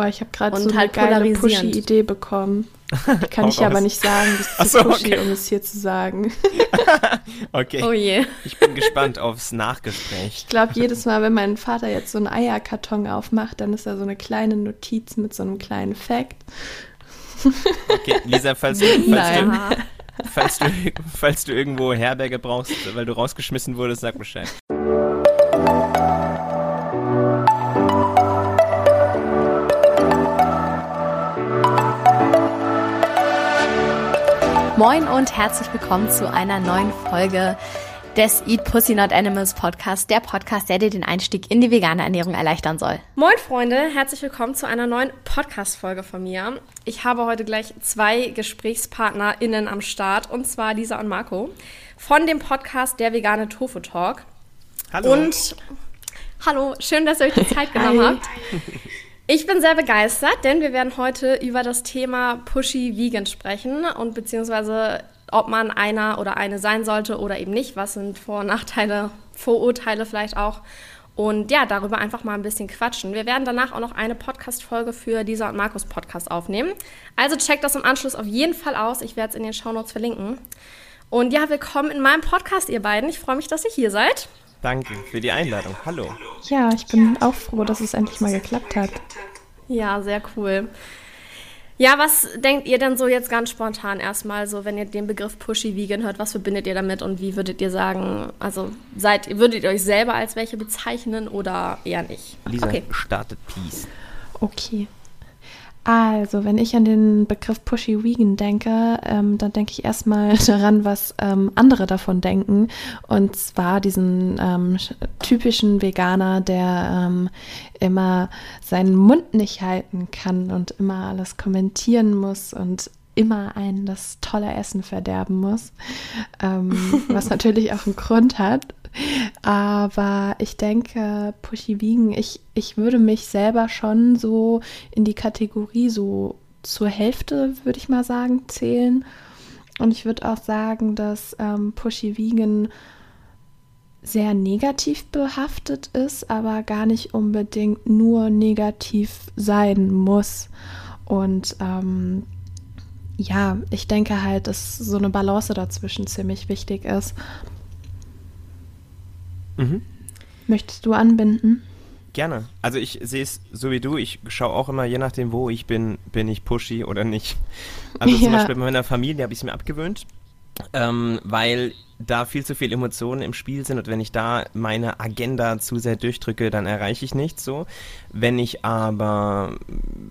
Oh, ich habe gerade so halt eine geile Pushy-Idee bekommen. Die kann ich aber nicht sagen. Das ist so, pushy, okay. um es hier zu sagen. okay. Oh je. Ich bin gespannt aufs Nachgespräch. Ich glaube, jedes Mal, wenn mein Vater jetzt so einen Eierkarton aufmacht, dann ist da so eine kleine Notiz mit so einem kleinen Fact. Okay, Lisa, falls, falls, Nein. Du, falls, du, falls du irgendwo Herberge brauchst, weil du rausgeschmissen wurdest, sag Bescheid. Moin und herzlich willkommen zu einer neuen Folge des Eat Pussy Not Animals Podcast, der Podcast, der dir den Einstieg in die vegane Ernährung erleichtern soll. Moin Freunde, herzlich willkommen zu einer neuen Podcast-Folge von mir. Ich habe heute gleich zwei GesprächspartnerInnen am Start und zwar Lisa und Marco von dem Podcast Der vegane Tofu Talk. Hallo. Und hallo, schön, dass ihr euch die Zeit genommen habt. Ich bin sehr begeistert, denn wir werden heute über das Thema Pushy Vegan sprechen und beziehungsweise ob man einer oder eine sein sollte oder eben nicht. Was sind Vor- und Nachteile, Vorurteile vielleicht auch. Und ja, darüber einfach mal ein bisschen quatschen. Wir werden danach auch noch eine Podcast-Folge für Lisa und Markus Podcast aufnehmen. Also checkt das im Anschluss auf jeden Fall aus. Ich werde es in den Shownotes verlinken. Und ja, willkommen in meinem Podcast, ihr beiden. Ich freue mich, dass ihr hier seid. Danke für die Einladung. Hallo. Ja, ich bin auch froh, dass es endlich mal geklappt hat. Ja, sehr cool. Ja, was denkt ihr denn so jetzt ganz spontan erstmal, so wenn ihr den Begriff Pushy Vegan hört, was verbindet ihr damit und wie würdet ihr sagen, also seid, würdet ihr euch selber als welche bezeichnen oder eher nicht? Lisa okay. startet Peace. Okay. Also, wenn ich an den Begriff Pushy Vegan denke, ähm, dann denke ich erstmal daran, was ähm, andere davon denken. Und zwar diesen ähm, typischen Veganer, der ähm, immer seinen Mund nicht halten kann und immer alles kommentieren muss und immer ein das tolle Essen verderben muss. Ähm, was natürlich auch einen Grund hat. Aber ich denke, Pushy Wiegen, ich, ich würde mich selber schon so in die Kategorie so zur Hälfte, würde ich mal sagen, zählen. Und ich würde auch sagen, dass ähm, Pushy Vegan sehr negativ behaftet ist, aber gar nicht unbedingt nur negativ sein muss. Und ähm, ja, ich denke halt, dass so eine Balance dazwischen ziemlich wichtig ist. Mhm. Möchtest du anbinden? Gerne. Also ich sehe es so wie du. Ich schaue auch immer, je nachdem, wo ich bin, bin ich pushy oder nicht. Also ja. zum Beispiel bei meiner Familie habe ich es mir abgewöhnt, ähm, weil da viel zu viele Emotionen im Spiel sind und wenn ich da meine Agenda zu sehr durchdrücke, dann erreiche ich nichts so. Wenn ich aber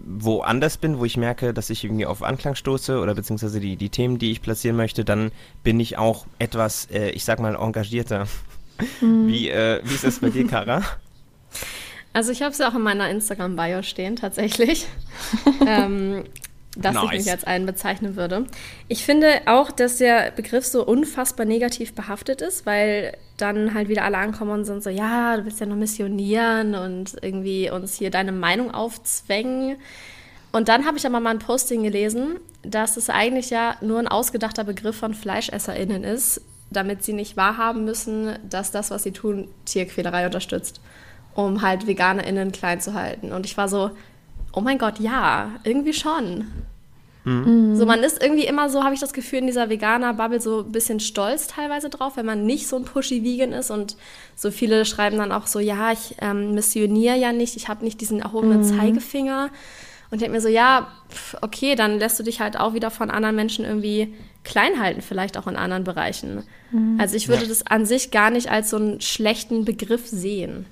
woanders bin, wo ich merke, dass ich irgendwie auf Anklang stoße oder beziehungsweise die, die Themen, die ich platzieren möchte, dann bin ich auch etwas, äh, ich sag mal, engagierter. Mhm. Wie, äh, wie ist das bei dir, Kara? Also ich habe es ja auch in meiner Instagram-Bio stehen, tatsächlich. ähm, dass nice. ich mich als einen bezeichnen würde. Ich finde auch, dass der Begriff so unfassbar negativ behaftet ist, weil dann halt wieder alle ankommen und sind so, ja, du willst ja nur missionieren und irgendwie uns hier deine Meinung aufzwängen. Und dann habe ich aber mal ein Posting gelesen, dass es eigentlich ja nur ein ausgedachter Begriff von FleischesserInnen ist, damit sie nicht wahrhaben müssen, dass das, was sie tun, Tierquälerei unterstützt, um halt VeganerInnen klein zu halten. Und ich war so, oh mein Gott, ja, irgendwie schon. Mhm. So, man ist irgendwie immer so, habe ich das Gefühl, in dieser Veganer-Bubble so ein bisschen stolz teilweise drauf, wenn man nicht so ein pushy Vegan ist. Und so viele schreiben dann auch so, ja, ich ähm, missioniere ja nicht, ich habe nicht diesen erhobenen mhm. Zeigefinger. Und ich denke mir so, ja, okay, dann lässt du dich halt auch wieder von anderen Menschen irgendwie klein halten, vielleicht auch in anderen Bereichen. Mhm. Also ich würde ja. das an sich gar nicht als so einen schlechten Begriff sehen.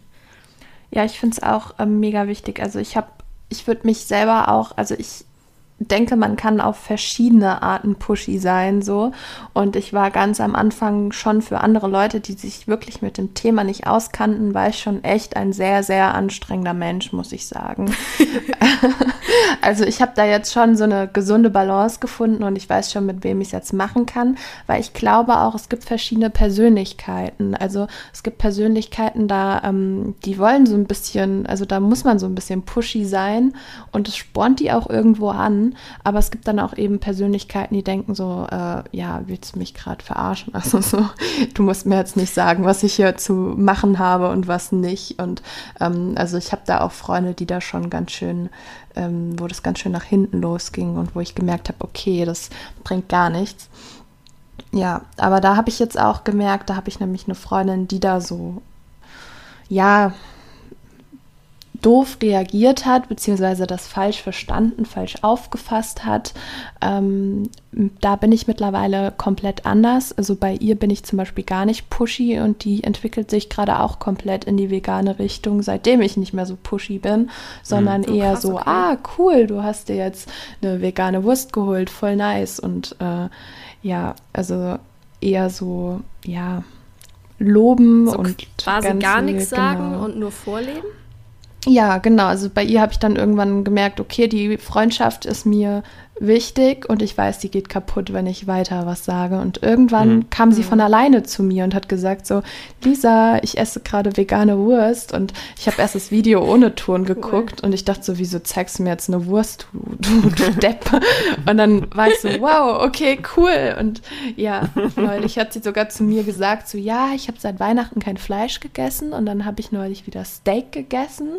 Ja, ich finde es auch ähm, mega wichtig. Also ich habe, ich würde mich selber auch, also ich denke, man kann auf verschiedene Arten pushy sein, so. Und ich war ganz am Anfang schon für andere Leute, die sich wirklich mit dem Thema nicht auskannten, war ich schon echt ein sehr, sehr anstrengender Mensch, muss ich sagen. also ich habe da jetzt schon so eine gesunde Balance gefunden und ich weiß schon, mit wem ich es jetzt machen kann, weil ich glaube auch, es gibt verschiedene Persönlichkeiten. Also es gibt Persönlichkeiten da, ähm, die wollen so ein bisschen, also da muss man so ein bisschen pushy sein und es spornt die auch irgendwo an. Aber es gibt dann auch eben Persönlichkeiten, die denken so, äh, ja, willst du mich gerade verarschen? Also so, du musst mir jetzt nicht sagen, was ich hier zu machen habe und was nicht. Und ähm, also ich habe da auch Freunde, die da schon ganz schön ähm, wo das ganz schön nach hinten losging und wo ich gemerkt habe, okay, das bringt gar nichts. Ja, aber da habe ich jetzt auch gemerkt, da habe ich nämlich eine Freundin, die da so, ja, doof reagiert hat, beziehungsweise das falsch verstanden, falsch aufgefasst hat. Ähm, da bin ich mittlerweile komplett anders. Also bei ihr bin ich zum Beispiel gar nicht pushy und die entwickelt sich gerade auch komplett in die vegane Richtung, seitdem ich nicht mehr so pushy bin, sondern mhm. oh, eher krass, so, okay. ah, cool, du hast dir jetzt eine vegane Wurst geholt, voll nice. Und äh, ja, also eher so, ja, loben so und quasi gar nichts sagen genau. und nur vorleben? Ja, genau. Also bei ihr habe ich dann irgendwann gemerkt, okay, die Freundschaft ist mir wichtig und ich weiß, die geht kaputt, wenn ich weiter was sage. Und irgendwann mhm. kam sie von mhm. alleine zu mir und hat gesagt so, Lisa, ich esse gerade vegane Wurst und ich habe erst das Video ohne Ton geguckt cool. und ich dachte so, wieso zeigst du mir jetzt eine Wurst, du, du, du Depp? und dann war ich so, wow, okay, cool. Und ja, neulich hat sie sogar zu mir gesagt so, ja, ich habe seit Weihnachten kein Fleisch gegessen und dann habe ich neulich wieder Steak gegessen.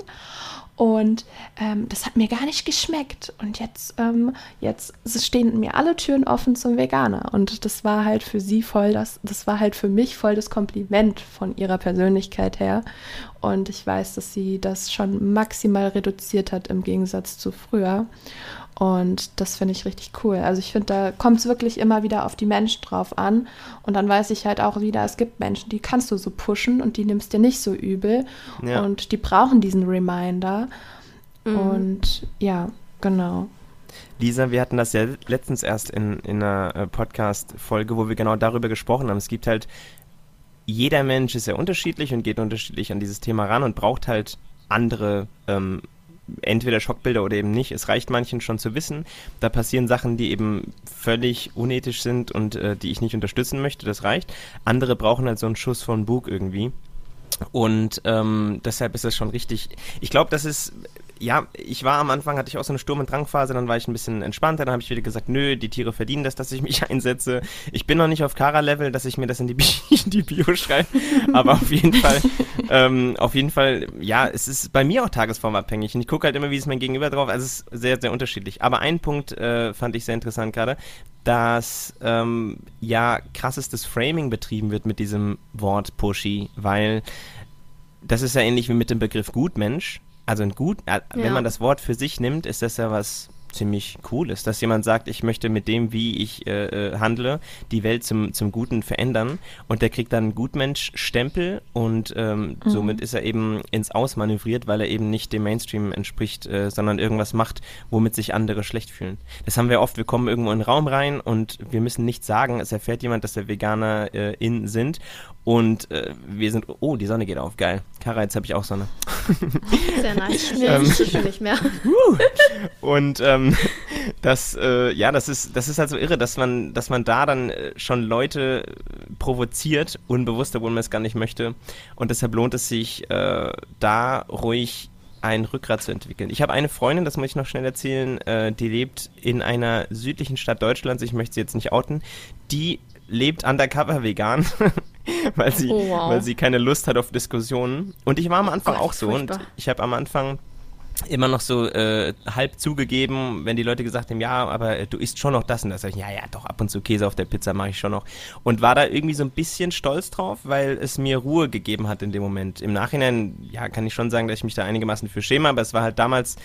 Und ähm, das hat mir gar nicht geschmeckt. Und jetzt, ähm, jetzt stehen mir alle Türen offen zum Veganer. Und das war halt für sie voll das, das war halt für mich voll das Kompliment von ihrer Persönlichkeit her. Und ich weiß, dass sie das schon maximal reduziert hat im Gegensatz zu früher. Und das finde ich richtig cool. Also ich finde, da kommt es wirklich immer wieder auf die Menschen drauf an. Und dann weiß ich halt auch wieder, es gibt Menschen, die kannst du so pushen und die nimmst dir nicht so übel. Ja. Und die brauchen diesen Reminder. Mhm. Und ja, genau. Lisa, wir hatten das ja letztens erst in, in einer äh, Podcast-Folge, wo wir genau darüber gesprochen haben. Es gibt halt, jeder Mensch ist sehr unterschiedlich und geht unterschiedlich an dieses Thema ran und braucht halt andere ähm, entweder Schockbilder oder eben nicht. Es reicht manchen schon zu wissen, da passieren Sachen, die eben völlig unethisch sind und äh, die ich nicht unterstützen möchte, das reicht. Andere brauchen halt so einen Schuss von Bug irgendwie. Und ähm, deshalb ist das schon richtig. Ich glaube, das ist ja, ich war am Anfang, hatte ich auch so eine Sturm- und Drangphase, dann war ich ein bisschen entspannter, dann habe ich wieder gesagt, nö, die Tiere verdienen das, dass ich mich einsetze. Ich bin noch nicht auf Kara-Level, dass ich mir das in die, Bi in die Bio schreibe, aber auf jeden Fall, ähm, auf jeden Fall, ja, es ist bei mir auch tagesformabhängig und ich gucke halt immer, wie ist mein Gegenüber drauf, also es ist sehr, sehr unterschiedlich. Aber ein Punkt äh, fand ich sehr interessant gerade, dass ja ja krassestes Framing betrieben wird mit diesem Wort Pushy, weil das ist ja ähnlich wie mit dem Begriff Gutmensch also ein gut, äh, wenn ja. man das Wort für sich nimmt, ist das ja was ziemlich cool ist, dass jemand sagt, ich möchte mit dem, wie ich äh, äh, handle, die Welt zum, zum Guten verändern und der kriegt dann einen Gutmensch-Stempel und ähm, mhm. somit ist er eben ins Ausmanövriert, weil er eben nicht dem Mainstream entspricht, äh, sondern irgendwas macht, womit sich andere schlecht fühlen. Das haben wir oft, wir kommen irgendwo in den Raum rein und wir müssen nichts sagen, es erfährt jemand, dass wir Veganer äh, in sind und äh, wir sind, oh, die Sonne geht auf, geil. Kara, jetzt habe ich auch Sonne. Sehr nice. Nee, ähm, schon nicht mehr. und ähm, das, äh, ja, das ist, das ist halt so irre, dass man, dass man da dann äh, schon Leute provoziert, unbewusst, obwohl man es gar nicht möchte. Und deshalb lohnt es sich, äh, da ruhig ein Rückgrat zu entwickeln. Ich habe eine Freundin, das muss ich noch schnell erzählen, äh, die lebt in einer südlichen Stadt Deutschlands, ich möchte sie jetzt nicht outen, die lebt undercover vegan, weil, sie, oh, wow. weil sie keine Lust hat auf Diskussionen. Und ich war am Anfang oh Gott, auch so und ich habe am Anfang immer noch so äh, halb zugegeben, wenn die Leute gesagt haben, ja, aber äh, du isst schon noch das und das. Ich, ja, ja, doch, ab und zu Käse auf der Pizza mache ich schon noch. Und war da irgendwie so ein bisschen stolz drauf, weil es mir Ruhe gegeben hat in dem Moment. Im Nachhinein, ja, kann ich schon sagen, dass ich mich da einigermaßen für schäme, aber es war halt damals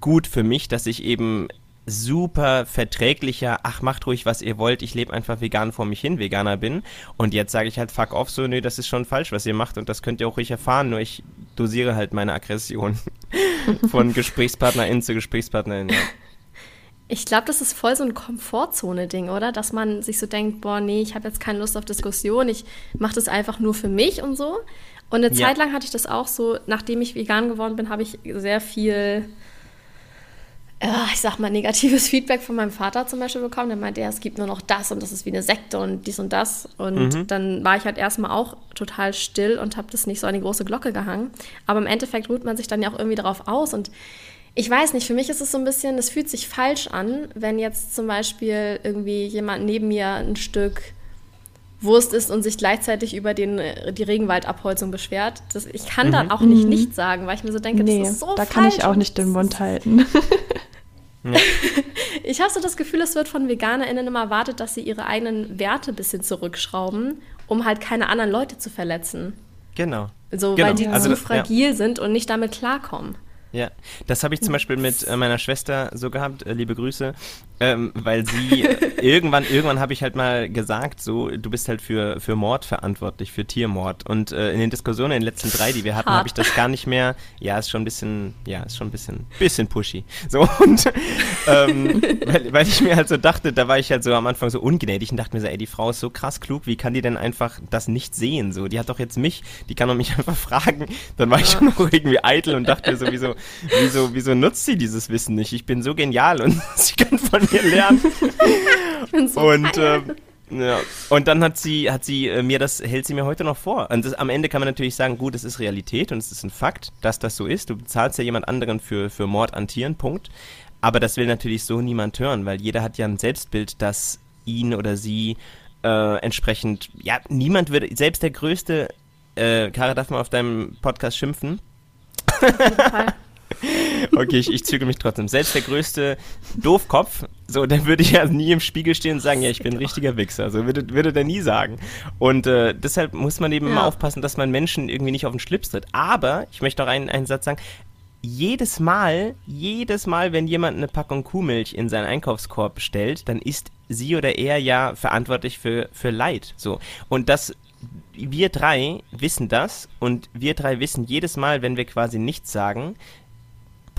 gut für mich, dass ich eben super verträglicher, ach, macht ruhig, was ihr wollt, ich lebe einfach vegan vor mich hin, Veganer bin. Und jetzt sage ich halt, fuck off, so, nö, das ist schon falsch, was ihr macht und das könnt ihr auch ruhig erfahren, nur ich dosiere halt meine Aggression von GesprächspartnerInnen zu GesprächspartnerInnen. Ja. Ich glaube, das ist voll so ein Komfortzone-Ding, oder? Dass man sich so denkt, boah, nee, ich habe jetzt keine Lust auf Diskussion, ich mache das einfach nur für mich und so. Und eine ja. Zeit lang hatte ich das auch so, nachdem ich vegan geworden bin, habe ich sehr viel ich sag mal, negatives Feedback von meinem Vater zum Beispiel bekommen. Der meinte, ja, es gibt nur noch das und das ist wie eine Sekte und dies und das. Und mhm. dann war ich halt erstmal auch total still und habe das nicht so an die große Glocke gehangen. Aber im Endeffekt ruht man sich dann ja auch irgendwie darauf aus. Und ich weiß nicht, für mich ist es so ein bisschen, es fühlt sich falsch an, wenn jetzt zum Beispiel irgendwie jemand neben mir ein Stück Wurst isst und sich gleichzeitig über den, äh, die Regenwaldabholzung beschwert. Das, ich kann mhm. da auch nicht mhm. nicht sagen, weil ich mir so denke, nee, das ist so da falsch. kann ich auch nicht den Mund halten. Ja. ich habe so das Gefühl, es wird von VeganerInnen immer erwartet, dass sie ihre eigenen Werte ein bisschen zurückschrauben, um halt keine anderen Leute zu verletzen. Genau. So, genau. weil die also zu fragil ja. sind und nicht damit klarkommen. Ja, das habe ich zum Beispiel mit äh, meiner Schwester so gehabt, äh, liebe Grüße, ähm, weil sie äh, irgendwann, irgendwann habe ich halt mal gesagt, so, du bist halt für, für Mord verantwortlich, für Tiermord. Und äh, in den Diskussionen, in den letzten drei, die wir hatten, habe ich das gar nicht mehr, ja, ist schon ein bisschen, ja, ist schon ein bisschen, bisschen pushy. So, und ähm, weil, weil ich mir halt so dachte, da war ich halt so am Anfang so ungnädig und dachte mir so, ey, die Frau ist so krass klug, wie kann die denn einfach das nicht sehen? So, die hat doch jetzt mich, die kann doch mich einfach fragen. Dann war ich schon noch irgendwie eitel und dachte mir sowieso, wieso, wieso nutzt sie dieses Wissen nicht? Ich bin so genial und sie kann von mir lernen. so und äh, ja. Und dann hat sie, hat sie äh, mir das, hält sie mir heute noch vor. Und das, am Ende kann man natürlich sagen, gut, es ist Realität und es ist ein Fakt, dass das so ist. Du bezahlst ja jemand anderen für, für Mord an Tieren, Punkt. Aber das will natürlich so niemand hören, weil jeder hat ja ein Selbstbild, das ihn oder sie äh, entsprechend, ja, niemand würde, selbst der größte, äh, Kara, darf man auf deinem Podcast schimpfen? Auf jeden Fall. Okay, ich, ich züge mich trotzdem. Selbst der größte Doofkopf, so, der würde ja nie im Spiegel stehen und sagen, ja, ich bin ein richtiger Wichser. So würde, würde der nie sagen. Und äh, deshalb muss man eben ja. mal aufpassen, dass man Menschen irgendwie nicht auf den Schlips tritt. Aber, ich möchte noch einen, einen Satz sagen, jedes Mal, jedes Mal, wenn jemand eine Packung Kuhmilch in seinen Einkaufskorb stellt, dann ist sie oder er ja verantwortlich für, für Leid. So. Und das wir drei wissen das und wir drei wissen jedes Mal, wenn wir quasi nichts sagen,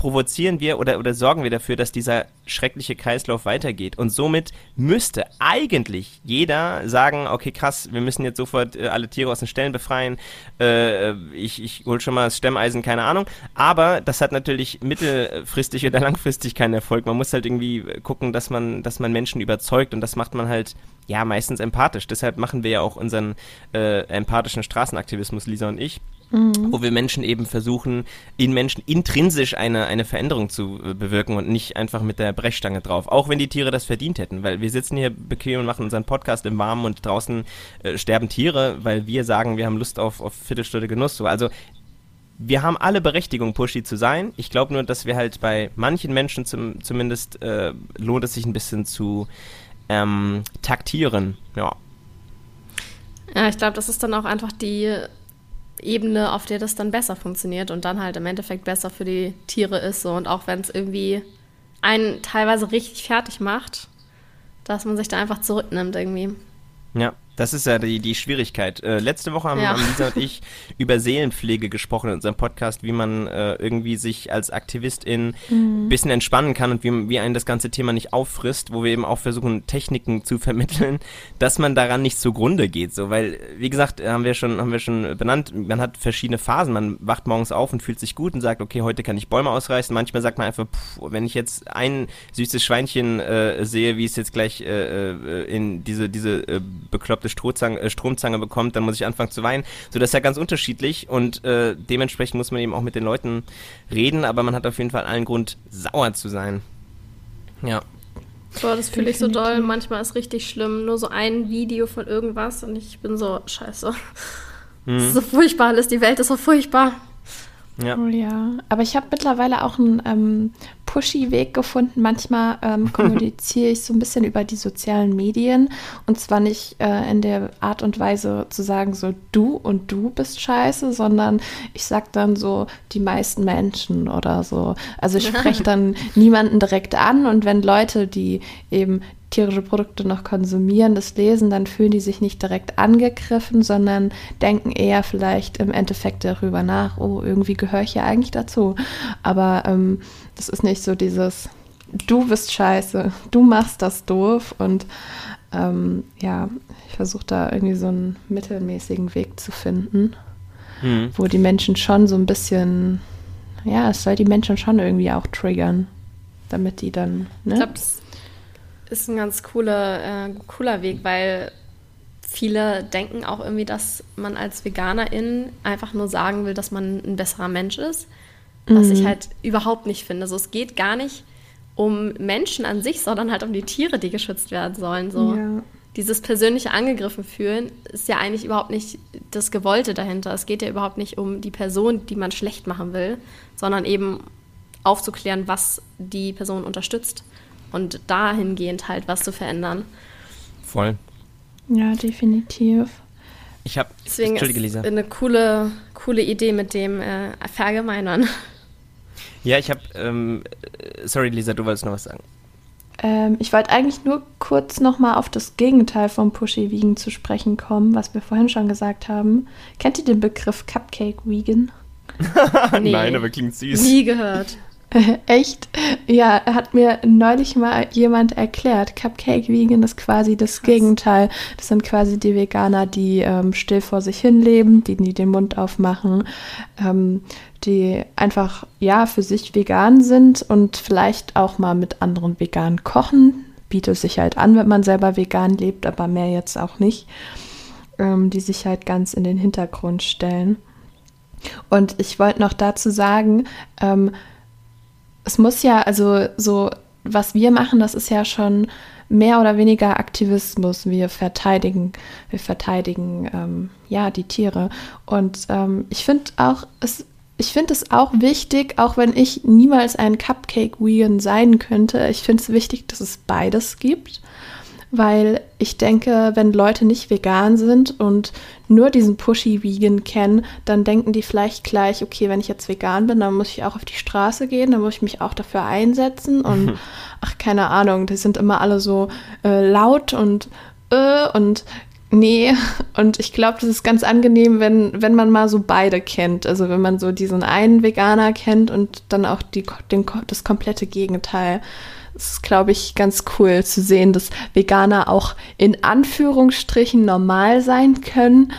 provozieren wir oder, oder sorgen wir dafür, dass dieser schreckliche Kreislauf weitergeht. Und somit müsste eigentlich jeder sagen, okay, krass, wir müssen jetzt sofort äh, alle Tiere aus den Ställen befreien. Äh, ich ich hole schon mal das Stemmeisen, keine Ahnung. Aber das hat natürlich mittelfristig oder langfristig keinen Erfolg. Man muss halt irgendwie gucken, dass man, dass man Menschen überzeugt und das macht man halt ja meistens empathisch. Deshalb machen wir ja auch unseren äh, empathischen Straßenaktivismus, Lisa und ich mhm. wo wir Menschen eben versuchen, in Menschen intrinsisch eine, eine Veränderung zu äh, bewirken und nicht einfach mit der Brechstange drauf. Auch wenn die Tiere das verdient hätten, weil wir sitzen hier bequem und machen unseren Podcast im Warmen und draußen äh, sterben Tiere, weil wir sagen, wir haben Lust auf, auf Viertelstunde Genuss. So. Also wir haben alle Berechtigung, pushy zu sein. Ich glaube nur, dass wir halt bei manchen Menschen zum, zumindest äh, lohnt es sich ein bisschen zu ähm, taktieren. Ja. Ja, ich glaube, das ist dann auch einfach die Ebene, auf der das dann besser funktioniert und dann halt im Endeffekt besser für die Tiere ist. So. Und auch wenn es irgendwie einen teilweise richtig fertig macht, dass man sich da einfach zurücknimmt irgendwie. Ja, das ist ja die, die Schwierigkeit. Äh, letzte Woche haben, ja. haben, Lisa und ich über Seelenpflege gesprochen in unserem Podcast, wie man äh, irgendwie sich als Aktivistin ein mhm. bisschen entspannen kann und wie, wie einen das ganze Thema nicht auffrisst, wo wir eben auch versuchen, Techniken zu vermitteln, dass man daran nicht zugrunde geht. So, weil, wie gesagt, haben wir schon, haben wir schon benannt, man hat verschiedene Phasen. Man wacht morgens auf und fühlt sich gut und sagt, okay, heute kann ich Bäume ausreißen. Manchmal sagt man einfach, pff, wenn ich jetzt ein süßes Schweinchen äh, sehe, wie es jetzt gleich äh, äh, in diese, diese äh, bekloppte bekloppte Strohzange, äh, Stromzange bekommt, dann muss ich anfangen zu weinen. So, das ist ja ganz unterschiedlich und äh, dementsprechend muss man eben auch mit den Leuten reden, aber man hat auf jeden Fall allen Grund, sauer zu sein. Ja. Boah, das fühle ich so doll. Manchmal ist richtig schlimm. Nur so ein Video von irgendwas und ich bin so, scheiße. Mhm. Das ist so furchtbar alles. Die Welt ist so furchtbar. Ja. Oh ja, aber ich habe mittlerweile auch einen ähm, pushy Weg gefunden. Manchmal ähm, kommuniziere ich so ein bisschen über die sozialen Medien und zwar nicht äh, in der Art und Weise zu sagen, so du und du bist scheiße, sondern ich sage dann so die meisten Menschen oder so. Also ich spreche dann niemanden direkt an und wenn Leute, die eben tierische Produkte noch konsumieren, das lesen, dann fühlen die sich nicht direkt angegriffen, sondern denken eher vielleicht im Endeffekt darüber nach, oh, irgendwie gehöre ich ja eigentlich dazu. Aber ähm, das ist nicht so dieses, du bist scheiße, du machst das doof und ähm, ja, ich versuche da irgendwie so einen mittelmäßigen Weg zu finden, mhm. wo die Menschen schon so ein bisschen, ja, es soll die Menschen schon irgendwie auch triggern, damit die dann. Ne? Ich glaube, das ist ein ganz cooler, äh, cooler Weg, weil viele denken auch irgendwie, dass man als Veganerin einfach nur sagen will, dass man ein besserer Mensch ist. Was mhm. ich halt überhaupt nicht finde. Also es geht gar nicht um Menschen an sich, sondern halt um die Tiere, die geschützt werden sollen. So. Ja. dieses persönliche angegriffen fühlen ist ja eigentlich überhaupt nicht das Gewollte dahinter. Es geht ja überhaupt nicht um die Person, die man schlecht machen will, sondern eben aufzuklären, was die Person unterstützt und dahingehend halt was zu verändern. Voll. Ja, definitiv. Ich habe deswegen Entschuldige, Lisa. eine coole, coole Idee mit dem äh, Verallgemeinern. Ja, ich habe ähm, sorry Lisa, du wolltest noch was sagen. Ähm, ich wollte eigentlich nur kurz nochmal auf das Gegenteil vom Pushy Vegan zu sprechen kommen, was wir vorhin schon gesagt haben. Kennt ihr den Begriff Cupcake Vegan? nee, Nein, aber klingt süß. Nie gehört. Echt? Ja, hat mir neulich mal jemand erklärt. Cupcake Vegan ist quasi das Krass. Gegenteil. Das sind quasi die Veganer, die ähm, still vor sich hin leben, die nie den Mund aufmachen, ähm, die einfach ja für sich vegan sind und vielleicht auch mal mit anderen vegan kochen. Bietet sich halt an, wenn man selber vegan lebt, aber mehr jetzt auch nicht. Ähm, die sich halt ganz in den Hintergrund stellen. Und ich wollte noch dazu sagen, ähm, es muss ja, also so, was wir machen, das ist ja schon mehr oder weniger Aktivismus. Wir verteidigen, wir verteidigen ähm, ja die Tiere. Und ähm, ich finde auch, es, ich finde es auch wichtig, auch wenn ich niemals ein Cupcake-Vegan sein könnte, ich finde es wichtig, dass es beides gibt weil ich denke, wenn Leute nicht vegan sind und nur diesen pushy Vegan kennen, dann denken die vielleicht gleich, okay, wenn ich jetzt vegan bin, dann muss ich auch auf die Straße gehen, dann muss ich mich auch dafür einsetzen und ach, keine Ahnung, die sind immer alle so äh, laut und äh, und nee, und ich glaube, das ist ganz angenehm, wenn, wenn man mal so beide kennt. Also wenn man so diesen einen Veganer kennt und dann auch die, den, das komplette Gegenteil. Es ist, glaube ich, ganz cool zu sehen, dass Veganer auch in Anführungsstrichen normal sein können.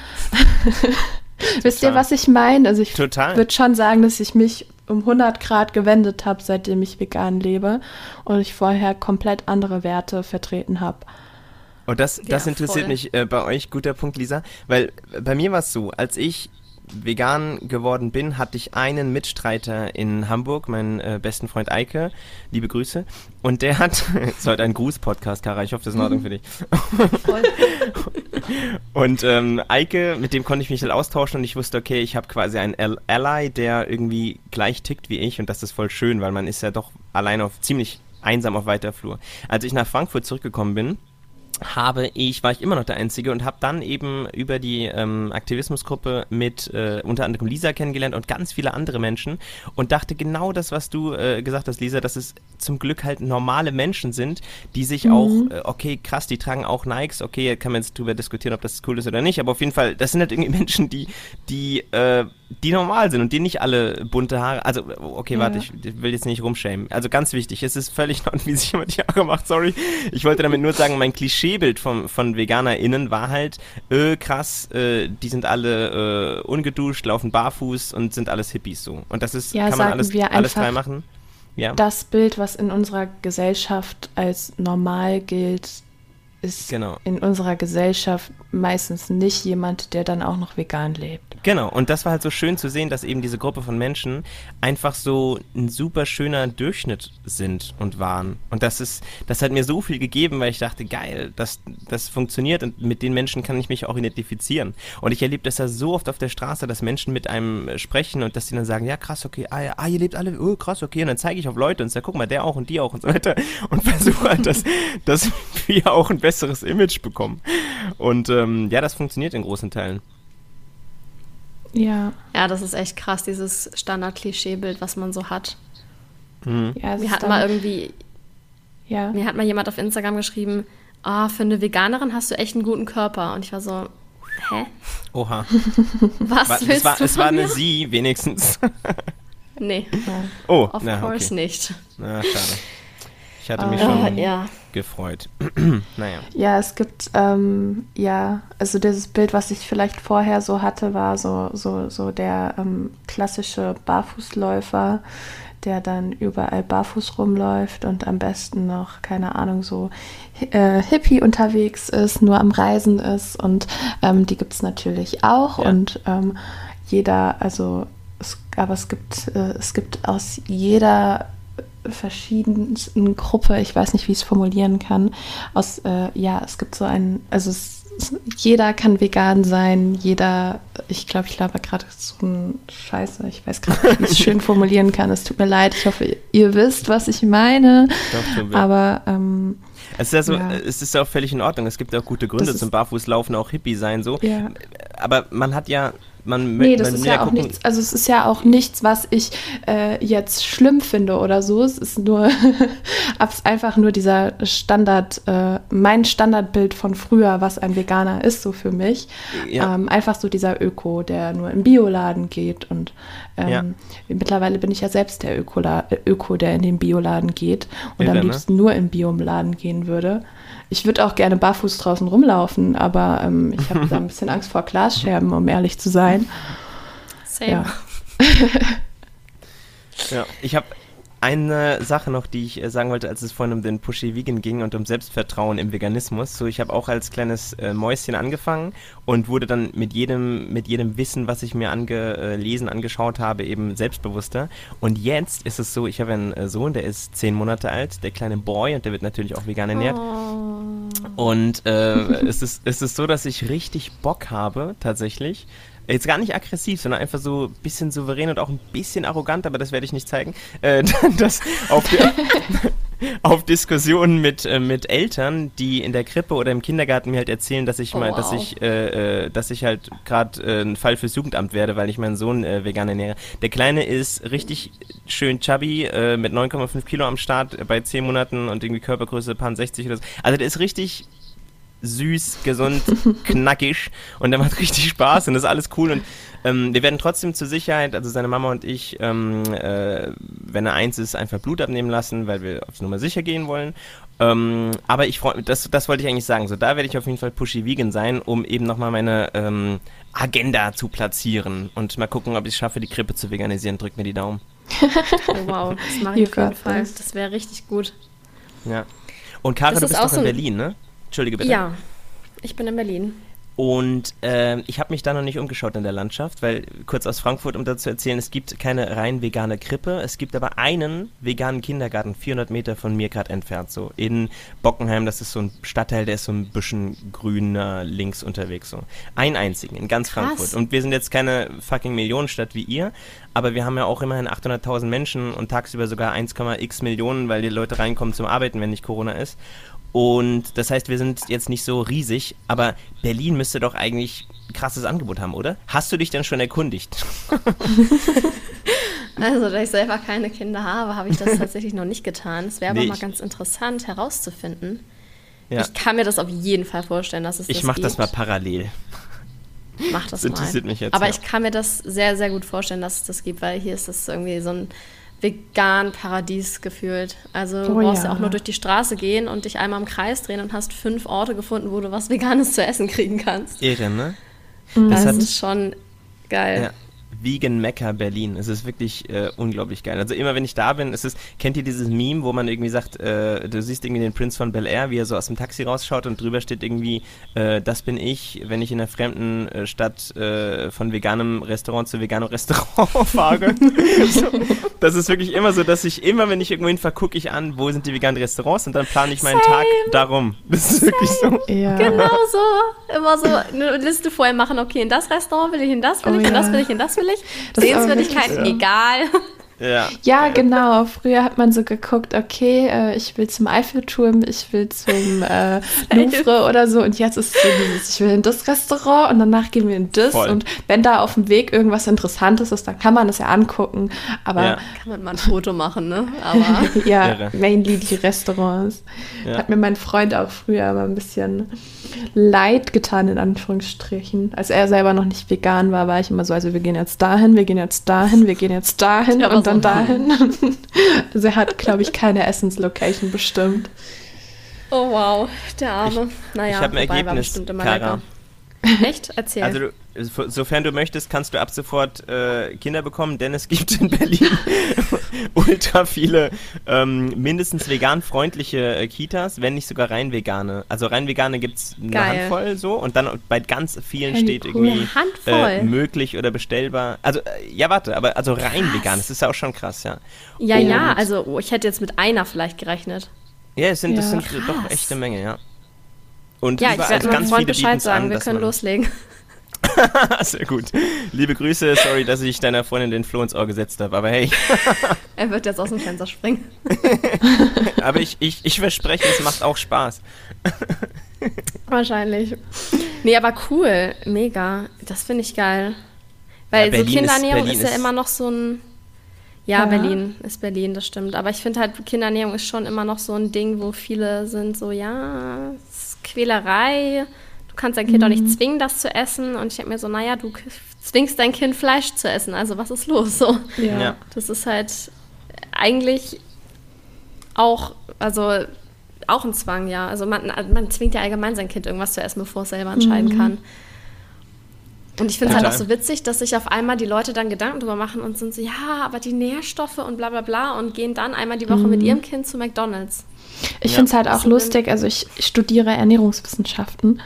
Wisst ihr, was ich meine? Also ich würde schon sagen, dass ich mich um 100 Grad gewendet habe, seitdem ich vegan lebe und ich vorher komplett andere Werte vertreten habe. Und das, das ja, interessiert voll. mich äh, bei euch, guter Punkt, Lisa, weil bei mir war es so, als ich vegan geworden bin, hatte ich einen Mitstreiter in Hamburg, meinen äh, besten Freund Eike. Liebe Grüße. Und der hat, es ist heute ein Gruß-Podcast, Kara, ich hoffe, das ist in Ordnung für dich. Voll. und ähm, Eike, mit dem konnte ich mich halt austauschen und ich wusste, okay, ich habe quasi einen Ally, der irgendwie gleich tickt wie ich und das ist voll schön, weil man ist ja doch allein auf ziemlich einsam auf weiter Flur. Als ich nach Frankfurt zurückgekommen bin, habe ich, war ich immer noch der Einzige und habe dann eben über die ähm, Aktivismusgruppe mit äh, unter anderem Lisa kennengelernt und ganz viele andere Menschen und dachte genau das, was du äh, gesagt hast, Lisa, dass es zum Glück halt normale Menschen sind, die sich mhm. auch, äh, okay, krass, die tragen auch Nikes, okay, kann man jetzt drüber diskutieren, ob das cool ist oder nicht, aber auf jeden Fall, das sind halt irgendwie Menschen, die, die, äh, die normal sind und die nicht alle bunte Haare, also, okay, ja. warte, ich, ich, will jetzt nicht rumschämen. Also ganz wichtig, es ist völlig in wie sich jemand die Haare macht, sorry. Ich wollte damit nur sagen, mein Klischeebild von, von VeganerInnen war halt, äh, krass, äh, die sind alle äh, ungeduscht, laufen barfuß und sind alles Hippies so. Und das ist, ja, kann man alles, alles frei machen. Ja. Das Bild, was in unserer Gesellschaft als normal gilt, ist genau. in unserer Gesellschaft meistens nicht jemand, der dann auch noch vegan lebt. Genau, und das war halt so schön zu sehen, dass eben diese Gruppe von Menschen einfach so ein super schöner Durchschnitt sind und waren. Und das ist, das hat mir so viel gegeben, weil ich dachte, geil, das, das funktioniert und mit den Menschen kann ich mich auch identifizieren. Und ich erlebe das ja so oft auf der Straße, dass Menschen mit einem sprechen und dass sie dann sagen, ja krass, okay, ah, ja, ah ihr lebt alle, oh krass, okay, und dann zeige ich auf Leute und sage, guck mal, der auch und die auch und so weiter und versuche halt, dass, dass wir auch ein besseres Image bekommen. Und ähm, ja, das funktioniert in großen Teilen. Ja. Ja, das ist echt krass, dieses Standard-Klischeebild, was man so hat. Mhm. Ja, mir hat mal irgendwie, ja. mir hat mal jemand auf Instagram geschrieben, ah, oh, für eine Veganerin hast du echt einen guten Körper. Und ich war so, hä? Oha. Was war, willst es war, du Es war eine Sie wenigstens. nee. Oh, of na, course okay. nicht. Na, schade. Ich hatte mich uh, schon ja. Gefreut. naja. Ja, es gibt, ähm, ja, also dieses Bild, was ich vielleicht vorher so hatte, war so, so, so der ähm, klassische Barfußläufer, der dann überall barfuß rumläuft und am besten noch, keine Ahnung, so äh, Hippie unterwegs ist, nur am Reisen ist. Und ähm, die gibt es natürlich auch. Ja. Und ähm, jeder, also, es, aber es gibt, äh, es gibt aus jeder verschiedensten Gruppe, ich weiß nicht, wie ich es formulieren kann, aus, äh, ja, es gibt so ein, also es jeder kann vegan sein, jeder, ich glaube, ich glaube gerade so ein Scheiße, ich weiß gerade nicht, wie ich es schön formulieren kann. Es tut mir leid, ich hoffe, ihr wisst, was ich meine. Doch, aber ähm, es ist ja so, ja. es ist auch völlig in Ordnung. Es gibt auch gute Gründe zum Barfußlaufen, auch Hippie sein so. Ja. Aber man hat ja man, nee, das ist ja auch gucken. nichts. Also es ist ja auch nichts, was ich äh, jetzt schlimm finde oder so. Es ist nur einfach nur dieser Standard, äh, mein Standardbild von früher, was ein Veganer ist, so für mich. Ja. Ähm, einfach so dieser Öko, der nur im Bioladen geht. Und ähm, ja. mittlerweile bin ich ja selbst der Ökola Öko, der in den Bioladen geht und Irre, am ne? liebsten ne? nur im Bioladen gehen würde. Ich würde auch gerne barfuß draußen rumlaufen, aber ähm, ich habe da ein bisschen Angst vor Glasscherben, um ehrlich zu sein. Same. Ja, ja ich habe eine Sache noch, die ich äh, sagen wollte, als es vorhin um den Pushy Vegan ging und um Selbstvertrauen im Veganismus. So, ich habe auch als kleines äh, Mäuschen angefangen und wurde dann mit jedem, mit jedem Wissen, was ich mir angelesen, äh, angeschaut habe, eben selbstbewusster. Und jetzt ist es so, ich habe einen äh, Sohn, der ist zehn Monate alt, der kleine Boy, und der wird natürlich auch vegan ernährt. Oh. Und äh, es, ist, es ist so, dass ich richtig Bock habe, tatsächlich, jetzt gar nicht aggressiv, sondern einfach so ein bisschen souverän und auch ein bisschen arrogant, aber das werde ich nicht zeigen, äh, das auf, auf Diskussionen mit, äh, mit Eltern, die in der Krippe oder im Kindergarten mir halt erzählen, dass ich oh, mal, wow. dass ich, äh, äh, dass ich halt gerade äh, ein Fall fürs Jugendamt werde, weil ich meinen Sohn äh, vegan ernähre. Der Kleine ist richtig schön chubby, äh, mit 9,5 Kilo am Start bei 10 Monaten und irgendwie Körpergröße paar 60 oder so. Also der ist richtig süß, gesund, knackig und der macht richtig Spaß und das ist alles cool und ähm, wir werden trotzdem zur Sicherheit, also seine Mama und ich, ähm, äh, wenn er eins ist, einfach Blut abnehmen lassen, weil wir auf Nummer sicher gehen wollen. Ähm, aber ich freue das, das wollte ich eigentlich sagen. So, da werde ich auf jeden Fall pushy vegan sein, um eben nochmal meine ähm, Agenda zu platzieren und mal gucken, ob ich es schaffe, die Krippe zu veganisieren. Drück mir die Daumen. oh, wow, das mache ich auf jeden Fall. Das wäre richtig gut. Ja. Und Kara, du bist doch in so Berlin, ne? Entschuldige bitte. Ja, ich bin in Berlin. Und äh, ich habe mich da noch nicht umgeschaut in der Landschaft, weil kurz aus Frankfurt, um dazu zu erzählen, es gibt keine rein vegane Krippe, es gibt aber einen veganen Kindergarten 400 Meter von mir gerade entfernt, so in Bockenheim. Das ist so ein Stadtteil, der ist so ein bisschen grüner links unterwegs, so einen einzigen in ganz Krass. Frankfurt. Und wir sind jetzt keine fucking Millionenstadt wie ihr, aber wir haben ja auch immerhin 800.000 Menschen und tagsüber sogar 1,x Millionen, weil die Leute reinkommen zum Arbeiten, wenn nicht Corona ist. Und das heißt, wir sind jetzt nicht so riesig, aber Berlin müsste doch eigentlich ein krasses Angebot haben, oder? Hast du dich denn schon erkundigt? also, da ich selber keine Kinder habe, habe ich das tatsächlich noch nicht getan. Es wäre aber nee, mal ganz interessant herauszufinden. Ja. Ich kann mir das auf jeden Fall vorstellen, dass es ich das Ich mache das mal parallel. Mach das, das interessiert mal. mich jetzt. Aber ja. ich kann mir das sehr, sehr gut vorstellen, dass es das gibt, weil hier ist das irgendwie so ein vegan Paradies gefühlt. Also du oh, brauchst ja. ja. auch nur durch die Straße gehen und dich einmal im Kreis drehen und hast fünf Orte gefunden, wo du was Veganes zu essen kriegen kannst. Ehre, ne? Das, das ist schon geil. Ja. Vegan Mecca Berlin. Es ist wirklich äh, unglaublich geil. Also immer wenn ich da bin, es ist, kennt ihr dieses Meme, wo man irgendwie sagt, äh, du siehst irgendwie den Prinz von Bel Air, wie er so aus dem Taxi rausschaut und drüber steht irgendwie, äh, das bin ich, wenn ich in einer fremden äh, Stadt äh, von veganem Restaurant zu veganem Restaurant fahre. so, das ist wirklich immer so, dass ich immer, wenn ich irgendwo hinfahre, gucke ich an, wo sind die veganen Restaurants und dann plane ich meinen Same. Tag darum. Das ist Same. wirklich so. Ja. Genau so. Immer so eine Liste vorher machen, okay, in das Restaurant will ich, in das will ich, oh, in ja. das will ich, in das will ich natürlich. Sehenswürdigkeiten, egal. Ja. ja, genau. Früher hat man so geguckt, okay, äh, ich will zum Eiffelturm, ich will zum äh, Louvre oder so. Und jetzt ist es so dieses, ich will in das Restaurant und danach gehen wir in das. Voll. Und wenn da auf dem Weg irgendwas Interessantes ist, dann kann man das ja angucken. Aber ja. kann man mal ein Foto machen, ne? Aber ja, Irre. mainly die Restaurants. Ja. Hat mir mein Freund auch früher aber ein bisschen leid getan, in Anführungsstrichen. Als er selber noch nicht vegan war, war ich immer so, also wir gehen jetzt dahin, wir gehen jetzt dahin, wir gehen jetzt dahin ja, und dann dann dahin. also er hat, glaube ich, keine Essenslocation bestimmt. Oh wow, der Arme. Ich, naja, ich habe ein Ergebnis, Kara. Echt? Erzähl. Also, du, sofern du möchtest, kannst du ab sofort äh, Kinder bekommen, denn es gibt in Berlin ultra viele ähm, mindestens vegan freundliche äh, Kitas, wenn nicht sogar rein vegane. Also rein vegane gibt es eine Geil. Handvoll so und dann bei ganz vielen hey, steht cool. irgendwie äh, möglich oder bestellbar. Also, äh, ja, warte, aber also rein krass. vegan, das ist ja auch schon krass, ja. Ja, und ja, also oh, ich hätte jetzt mit einer vielleicht gerechnet. Ja, es sind, ja. das sind krass. doch echte Menge, ja. Und ja, ich werde meinem Freund Bescheid sagen, an, wir können loslegen. Sehr gut. Liebe Grüße, sorry, dass ich deiner Freundin den Floh ins Ohr gesetzt habe, aber hey. er wird jetzt aus dem Fenster springen. aber ich, ich, ich verspreche, es macht auch Spaß. Wahrscheinlich. Nee, aber cool. Mega. Das finde ich geil. Weil ja, so Kinderernährung ist, ist, ja immer noch so ein. Ja, ja, Berlin ist Berlin, das stimmt. Aber ich finde halt, Kinderernährung ist schon immer noch so ein Ding, wo viele sind so, ja, Quälerei. Du kannst dein Kind mhm. auch nicht zwingen, das zu essen. Und ich denke mir so, naja, du zwingst dein Kind Fleisch zu essen. Also was ist los? So. Ja. Das ist halt eigentlich auch, also auch ein Zwang, ja. Also man, man zwingt ja allgemein sein Kind irgendwas zu essen, bevor es selber entscheiden mhm. kann. Und ich finde es halt auch so witzig, dass sich auf einmal die Leute dann Gedanken drüber machen und sind so, ja, aber die Nährstoffe und bla bla bla und gehen dann einmal die Woche mhm. mit ihrem Kind zu McDonalds. Ich ja. finde es halt auch lustig, also ich studiere Ernährungswissenschaften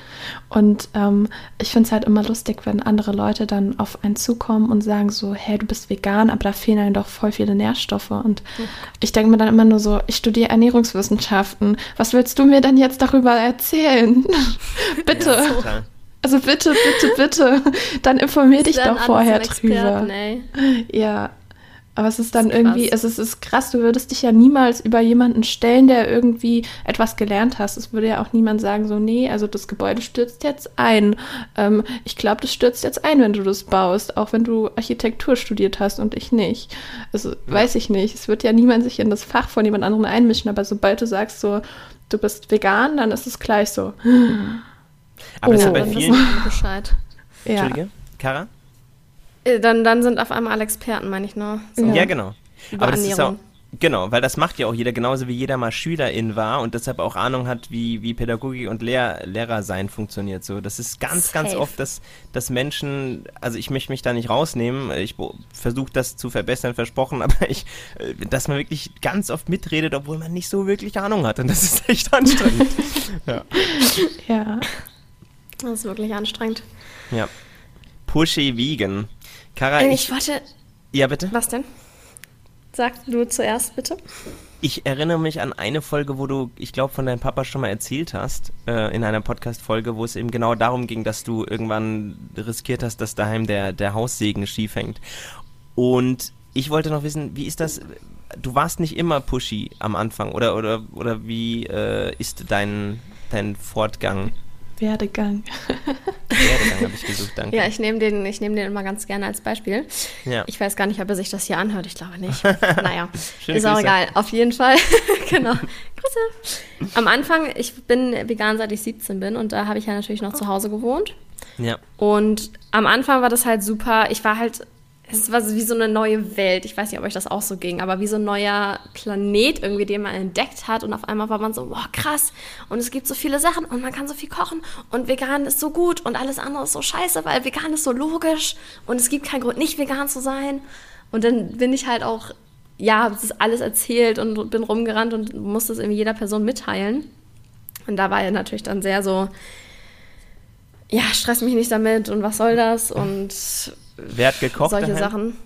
und ähm, ich finde es halt immer lustig, wenn andere Leute dann auf einen zukommen und sagen so, hey, du bist vegan, aber da fehlen einem doch voll viele Nährstoffe. Und mhm. ich denke mir dann immer nur so, ich studiere Ernährungswissenschaften, was willst du mir denn jetzt darüber erzählen? Bitte. Ja, also bitte, bitte, bitte, dann informier dich doch vorher drüber. Ja, aber es ist dann ist irgendwie, es ist, es ist krass, du würdest dich ja niemals über jemanden stellen, der irgendwie etwas gelernt hast. Es würde ja auch niemand sagen, so, nee, also das Gebäude stürzt jetzt ein. Ähm, ich glaube, das stürzt jetzt ein, wenn du das baust, auch wenn du Architektur studiert hast und ich nicht. Also ja. weiß ich nicht. Es wird ja niemand sich in das Fach von jemand anderem einmischen, aber sobald du sagst, so, du bist vegan, dann ist es gleich so. Aber oh, das ist ja bei vielen. Bescheid. Ja. Entschuldige, Kara? Äh, dann, dann sind auf einmal alle Experten, meine ich nur. So. Ja, genau. Über Aber das ist auch, Genau, weil das macht ja auch jeder, genauso wie jeder mal Schülerin war und deshalb auch Ahnung hat, wie, wie Pädagogik und Lehr Lehrer sein funktioniert. So, das ist ganz, Safe. ganz oft, dass, dass Menschen, also ich möchte mich da nicht rausnehmen, ich versuche das zu verbessern, versprochen, aber ich, äh, dass man wirklich ganz oft mitredet, obwohl man nicht so wirklich Ahnung hat und das ist echt anstrengend. ja. ja. Das ist wirklich anstrengend. Ja. Pushy Vegan. Kara, äh, ich, ich warte. Ja, bitte. Was denn? Sag du zuerst, bitte. Ich erinnere mich an eine Folge, wo du, ich glaube, von deinem Papa schon mal erzählt hast, äh, in einer Podcast-Folge, wo es eben genau darum ging, dass du irgendwann riskiert hast, dass daheim der, der Haussegen schief hängt. Und ich wollte noch wissen, wie ist das? Du warst nicht immer pushy am Anfang, oder, oder, oder wie äh, ist dein, dein Fortgang? Werdegang. Werdegang habe ich gesucht, danke. Ja, ich nehme den, nehm den immer ganz gerne als Beispiel. Ja. Ich weiß gar nicht, ob er sich das hier anhört, ich glaube nicht. naja, Schöne ist auch egal. Auf jeden Fall, genau. Grüße. Am Anfang, ich bin vegan, seit ich 17 bin und da habe ich ja natürlich noch zu Hause gewohnt. Ja. Und am Anfang war das halt super. Ich war halt es war wie so eine neue Welt. Ich weiß nicht, ob euch das auch so ging, aber wie so ein neuer Planet irgendwie, den man entdeckt hat. Und auf einmal war man so, boah, krass. Und es gibt so viele Sachen und man kann so viel kochen. Und vegan ist so gut und alles andere ist so scheiße, weil vegan ist so logisch. Und es gibt keinen Grund, nicht vegan zu sein. Und dann bin ich halt auch, ja, habe das alles erzählt und bin rumgerannt und musste es irgendwie jeder Person mitteilen. Und da war er natürlich dann sehr so, ja, stress mich nicht damit und was soll das? Und Wer hat gekocht? Solche daheim? Sachen.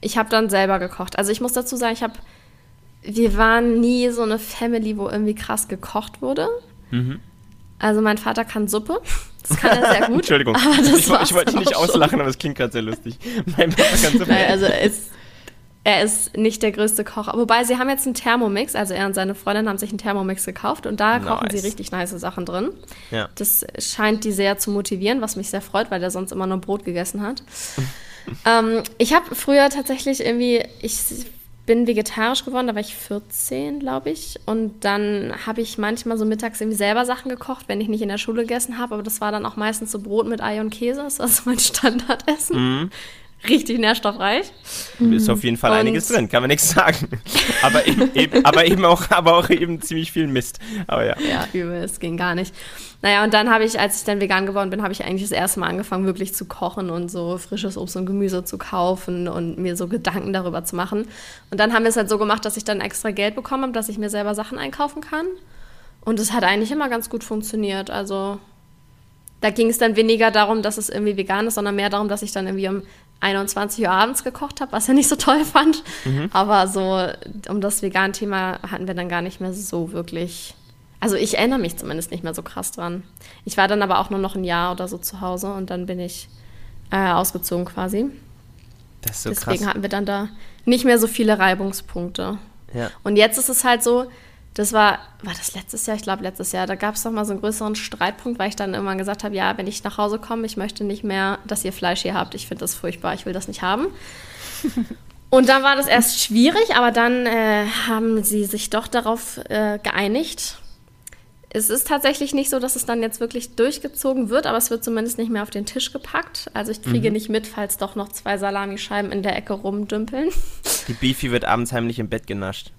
Ich habe dann selber gekocht. Also ich muss dazu sagen, ich habe, wir waren nie so eine Family, wo irgendwie krass gekocht wurde. Mhm. Also mein Vater kann Suppe. Das kann er sehr gut. Entschuldigung. ich, ich wollte dich nicht auslachen, aber es klingt gerade sehr lustig. Mein Vater kann Suppe. Nein, also es, er ist nicht der größte Koch. Wobei sie haben jetzt einen Thermomix, also er und seine Freundin haben sich einen Thermomix gekauft und da nice. kochen sie richtig nice Sachen drin. Ja. Das scheint die sehr zu motivieren, was mich sehr freut, weil er sonst immer nur Brot gegessen hat. ähm, ich habe früher tatsächlich irgendwie, ich bin vegetarisch geworden, da war ich 14, glaube ich. Und dann habe ich manchmal so mittags irgendwie selber Sachen gekocht, wenn ich nicht in der Schule gegessen habe. Aber das war dann auch meistens so Brot mit Ei und Käse. Das war so mein Standardessen. Mhm. Richtig nährstoffreich. Ist auf jeden Fall und einiges drin, kann man nichts sagen. aber, eben, eben, aber, eben auch, aber auch eben ziemlich viel Mist. Aber ja. Ja, übel, es ging gar nicht. Naja, und dann habe ich, als ich dann vegan geworden bin, habe ich eigentlich das erste Mal angefangen, wirklich zu kochen und so frisches Obst und Gemüse zu kaufen und mir so Gedanken darüber zu machen. Und dann haben wir es halt so gemacht, dass ich dann extra Geld bekommen habe, dass ich mir selber Sachen einkaufen kann. Und es hat eigentlich immer ganz gut funktioniert. Also da ging es dann weniger darum, dass es irgendwie vegan ist, sondern mehr darum, dass ich dann irgendwie um 21 Uhr abends gekocht habe, was er nicht so toll fand. Mhm. Aber so um das Vegan-Thema hatten wir dann gar nicht mehr so wirklich. Also ich erinnere mich zumindest nicht mehr so krass dran. Ich war dann aber auch nur noch ein Jahr oder so zu Hause und dann bin ich äh, ausgezogen quasi. Das ist so Deswegen krass. hatten wir dann da nicht mehr so viele Reibungspunkte. Ja. Und jetzt ist es halt so, das war, war das letztes Jahr? Ich glaube, letztes Jahr. Da gab es noch mal so einen größeren Streitpunkt, weil ich dann irgendwann gesagt habe, ja, wenn ich nach Hause komme, ich möchte nicht mehr, dass ihr Fleisch hier habt. Ich finde das furchtbar, ich will das nicht haben. Und dann war das erst schwierig, aber dann äh, haben sie sich doch darauf äh, geeinigt. Es ist tatsächlich nicht so, dass es dann jetzt wirklich durchgezogen wird, aber es wird zumindest nicht mehr auf den Tisch gepackt. Also ich kriege mhm. nicht mit, falls doch noch zwei Salamischeiben in der Ecke rumdümpeln. Die Beefy wird abends heimlich im Bett genascht.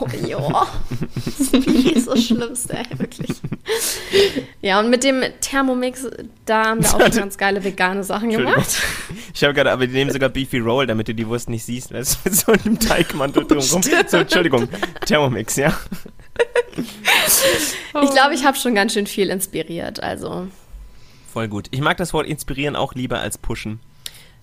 Oh, ja. Das ist so Schlimmste, ey, wirklich. Ja, und mit dem Thermomix, da haben wir auch ganz geile vegane Sachen gemacht. Ich habe gerade, aber die nehmen sogar Beefy Roll, damit du die Wurst nicht siehst. Weißt du, mit so einem Teigmantel drumherum. So, Entschuldigung, Thermomix, ja. Ich glaube, ich habe schon ganz schön viel inspiriert, also. Voll gut. Ich mag das Wort inspirieren auch lieber als pushen.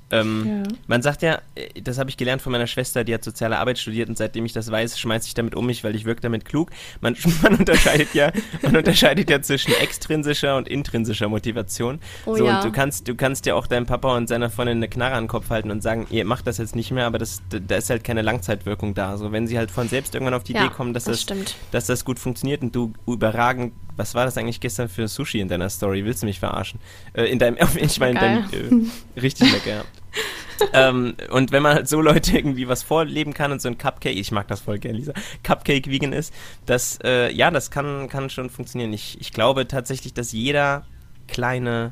Ähm, ja. Man sagt ja, äh, das habe ich gelernt von meiner Schwester, die hat soziale Arbeit studiert und seitdem ich das weiß, schmeiße ich damit um mich, weil ich wirke damit klug. Man, man unterscheidet ja, man unterscheidet ja zwischen extrinsischer und intrinsischer Motivation. Oh, so, ja. und du kannst, du kannst ja auch deinem Papa und seiner Freundin eine Knarre an den Kopf halten und sagen, ihr macht das jetzt nicht mehr, aber das, da ist halt keine Langzeitwirkung da. So, wenn sie halt von selbst irgendwann auf die ja, Idee kommen, dass das, das dass das gut funktioniert und du überragend was war das eigentlich gestern für Sushi in deiner Story? Willst du mich verarschen? Äh, in deinem, ich meine, in deinem, äh, richtig lecker, ähm, und wenn man halt so Leute irgendwie was vorleben kann und so ein Cupcake, ich mag das voll gerne, Lisa, Cupcake vegan ist, das, äh, ja, das kann, kann schon funktionieren. Ich, ich glaube tatsächlich, dass jeder kleine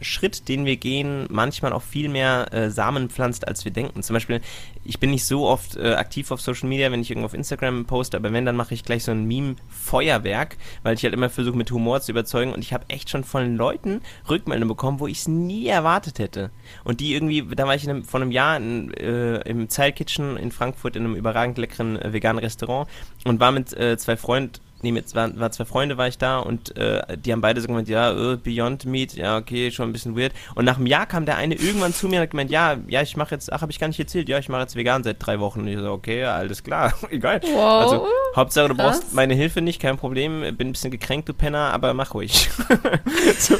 Schritt, den wir gehen, manchmal auch viel mehr äh, Samen pflanzt, als wir denken. Zum Beispiel, ich bin nicht so oft äh, aktiv auf Social Media, wenn ich irgendwo auf Instagram poste, aber wenn, dann mache ich gleich so ein Meme-Feuerwerk, weil ich halt immer versuche, mit Humor zu überzeugen und ich habe echt schon von Leuten Rückmeldungen bekommen, wo ich es nie erwartet hätte. Und die irgendwie, da war ich einem, vor einem Jahr in, äh, im Zile Kitchen in Frankfurt in einem überragend leckeren äh, veganen Restaurant und war mit äh, zwei Freunden nee, mit war, war zwei Freunde war ich da und äh, die haben beide so gemeint, ja, uh, Beyond Meat, ja, okay, schon ein bisschen weird. Und nach einem Jahr kam der eine irgendwann zu mir und hat gemeint, ja, ja, ich mache jetzt, ach, habe ich gar nicht erzählt, ja, ich mache jetzt vegan seit drei Wochen. Und ich so, okay, alles klar, egal. Wow. Also, Hauptsache, du brauchst Was? meine Hilfe nicht, kein Problem, bin ein bisschen gekränkt, du Penner, aber mach ruhig. so.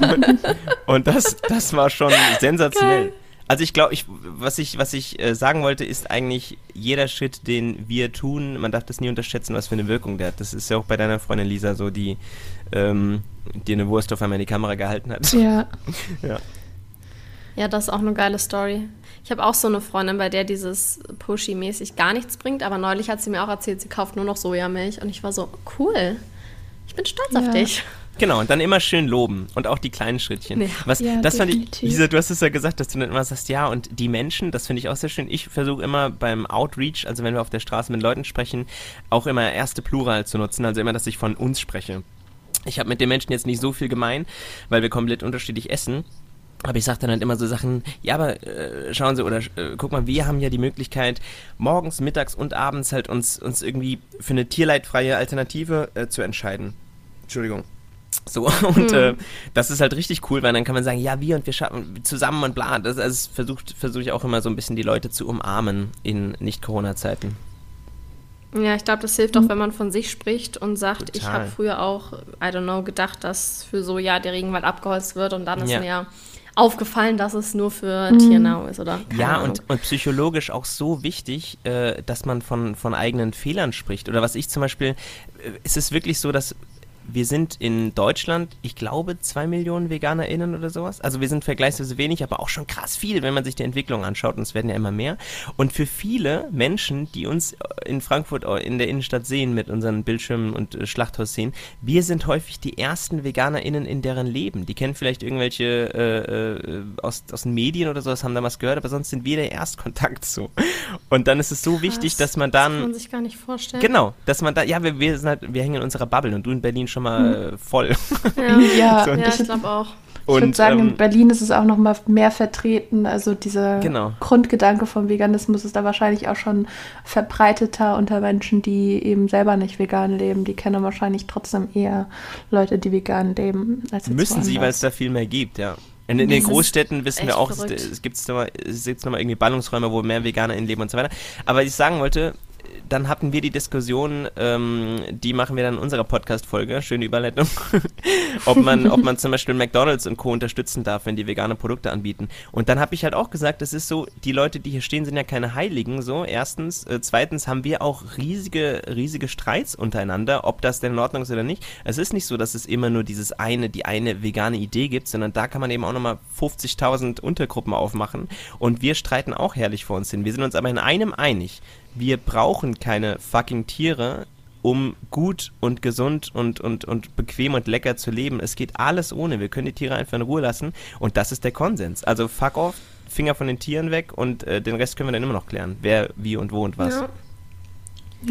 und, und das, das war schon sensationell. Geil. Also ich glaube, ich, was ich, was ich äh, sagen wollte, ist eigentlich jeder Schritt, den wir tun, man darf das nie unterschätzen, was für eine Wirkung der hat. Das ist ja auch bei deiner Freundin Lisa so, die ähm, dir eine Wurst auf einmal in die Kamera gehalten hat. Ja. ja. Ja, das ist auch eine geile Story. Ich habe auch so eine Freundin, bei der dieses Pushy-mäßig gar nichts bringt, aber neulich hat sie mir auch erzählt, sie kauft nur noch Sojamilch und ich war so, cool. Ich bin stolz ja. auf dich. Genau, und dann immer schön loben und auch die kleinen Schrittchen. Ja, Was, ja, das fand ich, Lisa, du hast es ja gesagt, dass du dann immer sagst, ja, und die Menschen, das finde ich auch sehr schön. Ich versuche immer beim Outreach, also wenn wir auf der Straße mit Leuten sprechen, auch immer erste Plural zu nutzen, also immer, dass ich von uns spreche. Ich habe mit den Menschen jetzt nicht so viel gemein, weil wir komplett unterschiedlich essen. Aber ich sage dann halt immer so Sachen, ja, aber äh, schauen Sie, oder äh, guck mal, wir haben ja die Möglichkeit, morgens, mittags und abends halt uns, uns irgendwie für eine tierleidfreie Alternative äh, zu entscheiden. Entschuldigung. So, und hm. äh, das ist halt richtig cool, weil dann kann man sagen, ja, wir und wir schaffen zusammen und bla. Das also versucht, versuche ich auch immer so ein bisschen die Leute zu umarmen in Nicht-Corona-Zeiten. Ja, ich glaube, das hilft auch, wenn man von sich spricht und sagt, Total. ich habe früher auch, I don't know, gedacht, dass für so, ja, der Regenwald abgeholzt wird und dann ist ja. mir aufgefallen, dass es nur für mhm. Tiernahrung ist, oder? ja, und, und, psychologisch auch so wichtig, äh, dass man von, von eigenen Fehlern spricht. Oder was ich zum Beispiel, äh, ist es wirklich so, dass wir sind in Deutschland, ich glaube, zwei Millionen VeganerInnen oder sowas. Also wir sind vergleichsweise wenig, aber auch schon krass viel, wenn man sich die Entwicklung anschaut. Und es werden ja immer mehr. Und für viele Menschen, die uns in Frankfurt in der Innenstadt sehen mit unseren Bildschirmen und äh, Schlachthausszenen, wir sind häufig die ersten VeganerInnen in deren Leben. Die kennen vielleicht irgendwelche äh, äh, aus, aus den Medien oder sowas, haben da was gehört, aber sonst sind wir der Erstkontakt so. Und dann ist es so Krass, wichtig, dass man dann. Das kann man sich gar nicht vorstellen. Genau, dass man da, ja, wir, wir, sind halt, wir hängen in unserer Bubble und du in Berlin schon mal hm. voll. Ja, ja, so, ja ich glaube auch. Ich würde sagen, ähm, in Berlin ist es auch noch mal mehr vertreten. Also dieser genau. Grundgedanke vom Veganismus ist da wahrscheinlich auch schon verbreiteter unter Menschen, die eben selber nicht vegan leben. Die kennen wahrscheinlich trotzdem eher Leute, die vegan leben. Als Müssen sie, weil es da viel mehr gibt, ja. In, in den Großstädten wissen wir auch, verrückt. es, gibt nochmal, es gibt nochmal irgendwie Ballungsräume, wo mehr Veganer leben und so weiter. Aber was ich sagen wollte, dann hatten wir die Diskussion, ähm, die machen wir dann in unserer Podcast-Folge, schöne Überleitung, ob, man, ob man zum Beispiel McDonalds und Co. unterstützen darf, wenn die vegane Produkte anbieten. Und dann habe ich halt auch gesagt, das ist so, die Leute, die hier stehen, sind ja keine Heiligen, so, erstens. Äh, zweitens haben wir auch riesige, riesige Streits untereinander, ob das denn in Ordnung ist oder nicht. Es ist nicht so, dass es immer nur dieses eine, die eine vegane Idee gibt, sondern da kann man eben auch nochmal 50.000 Untergruppen aufmachen. Und wir streiten auch herrlich vor uns hin. Wir sind uns aber in einem einig wir brauchen keine fucking Tiere, um gut und gesund und, und, und bequem und lecker zu leben. Es geht alles ohne. Wir können die Tiere einfach in Ruhe lassen und das ist der Konsens. Also fuck off, Finger von den Tieren weg und äh, den Rest können wir dann immer noch klären. Wer, wie und wo und was. Ja.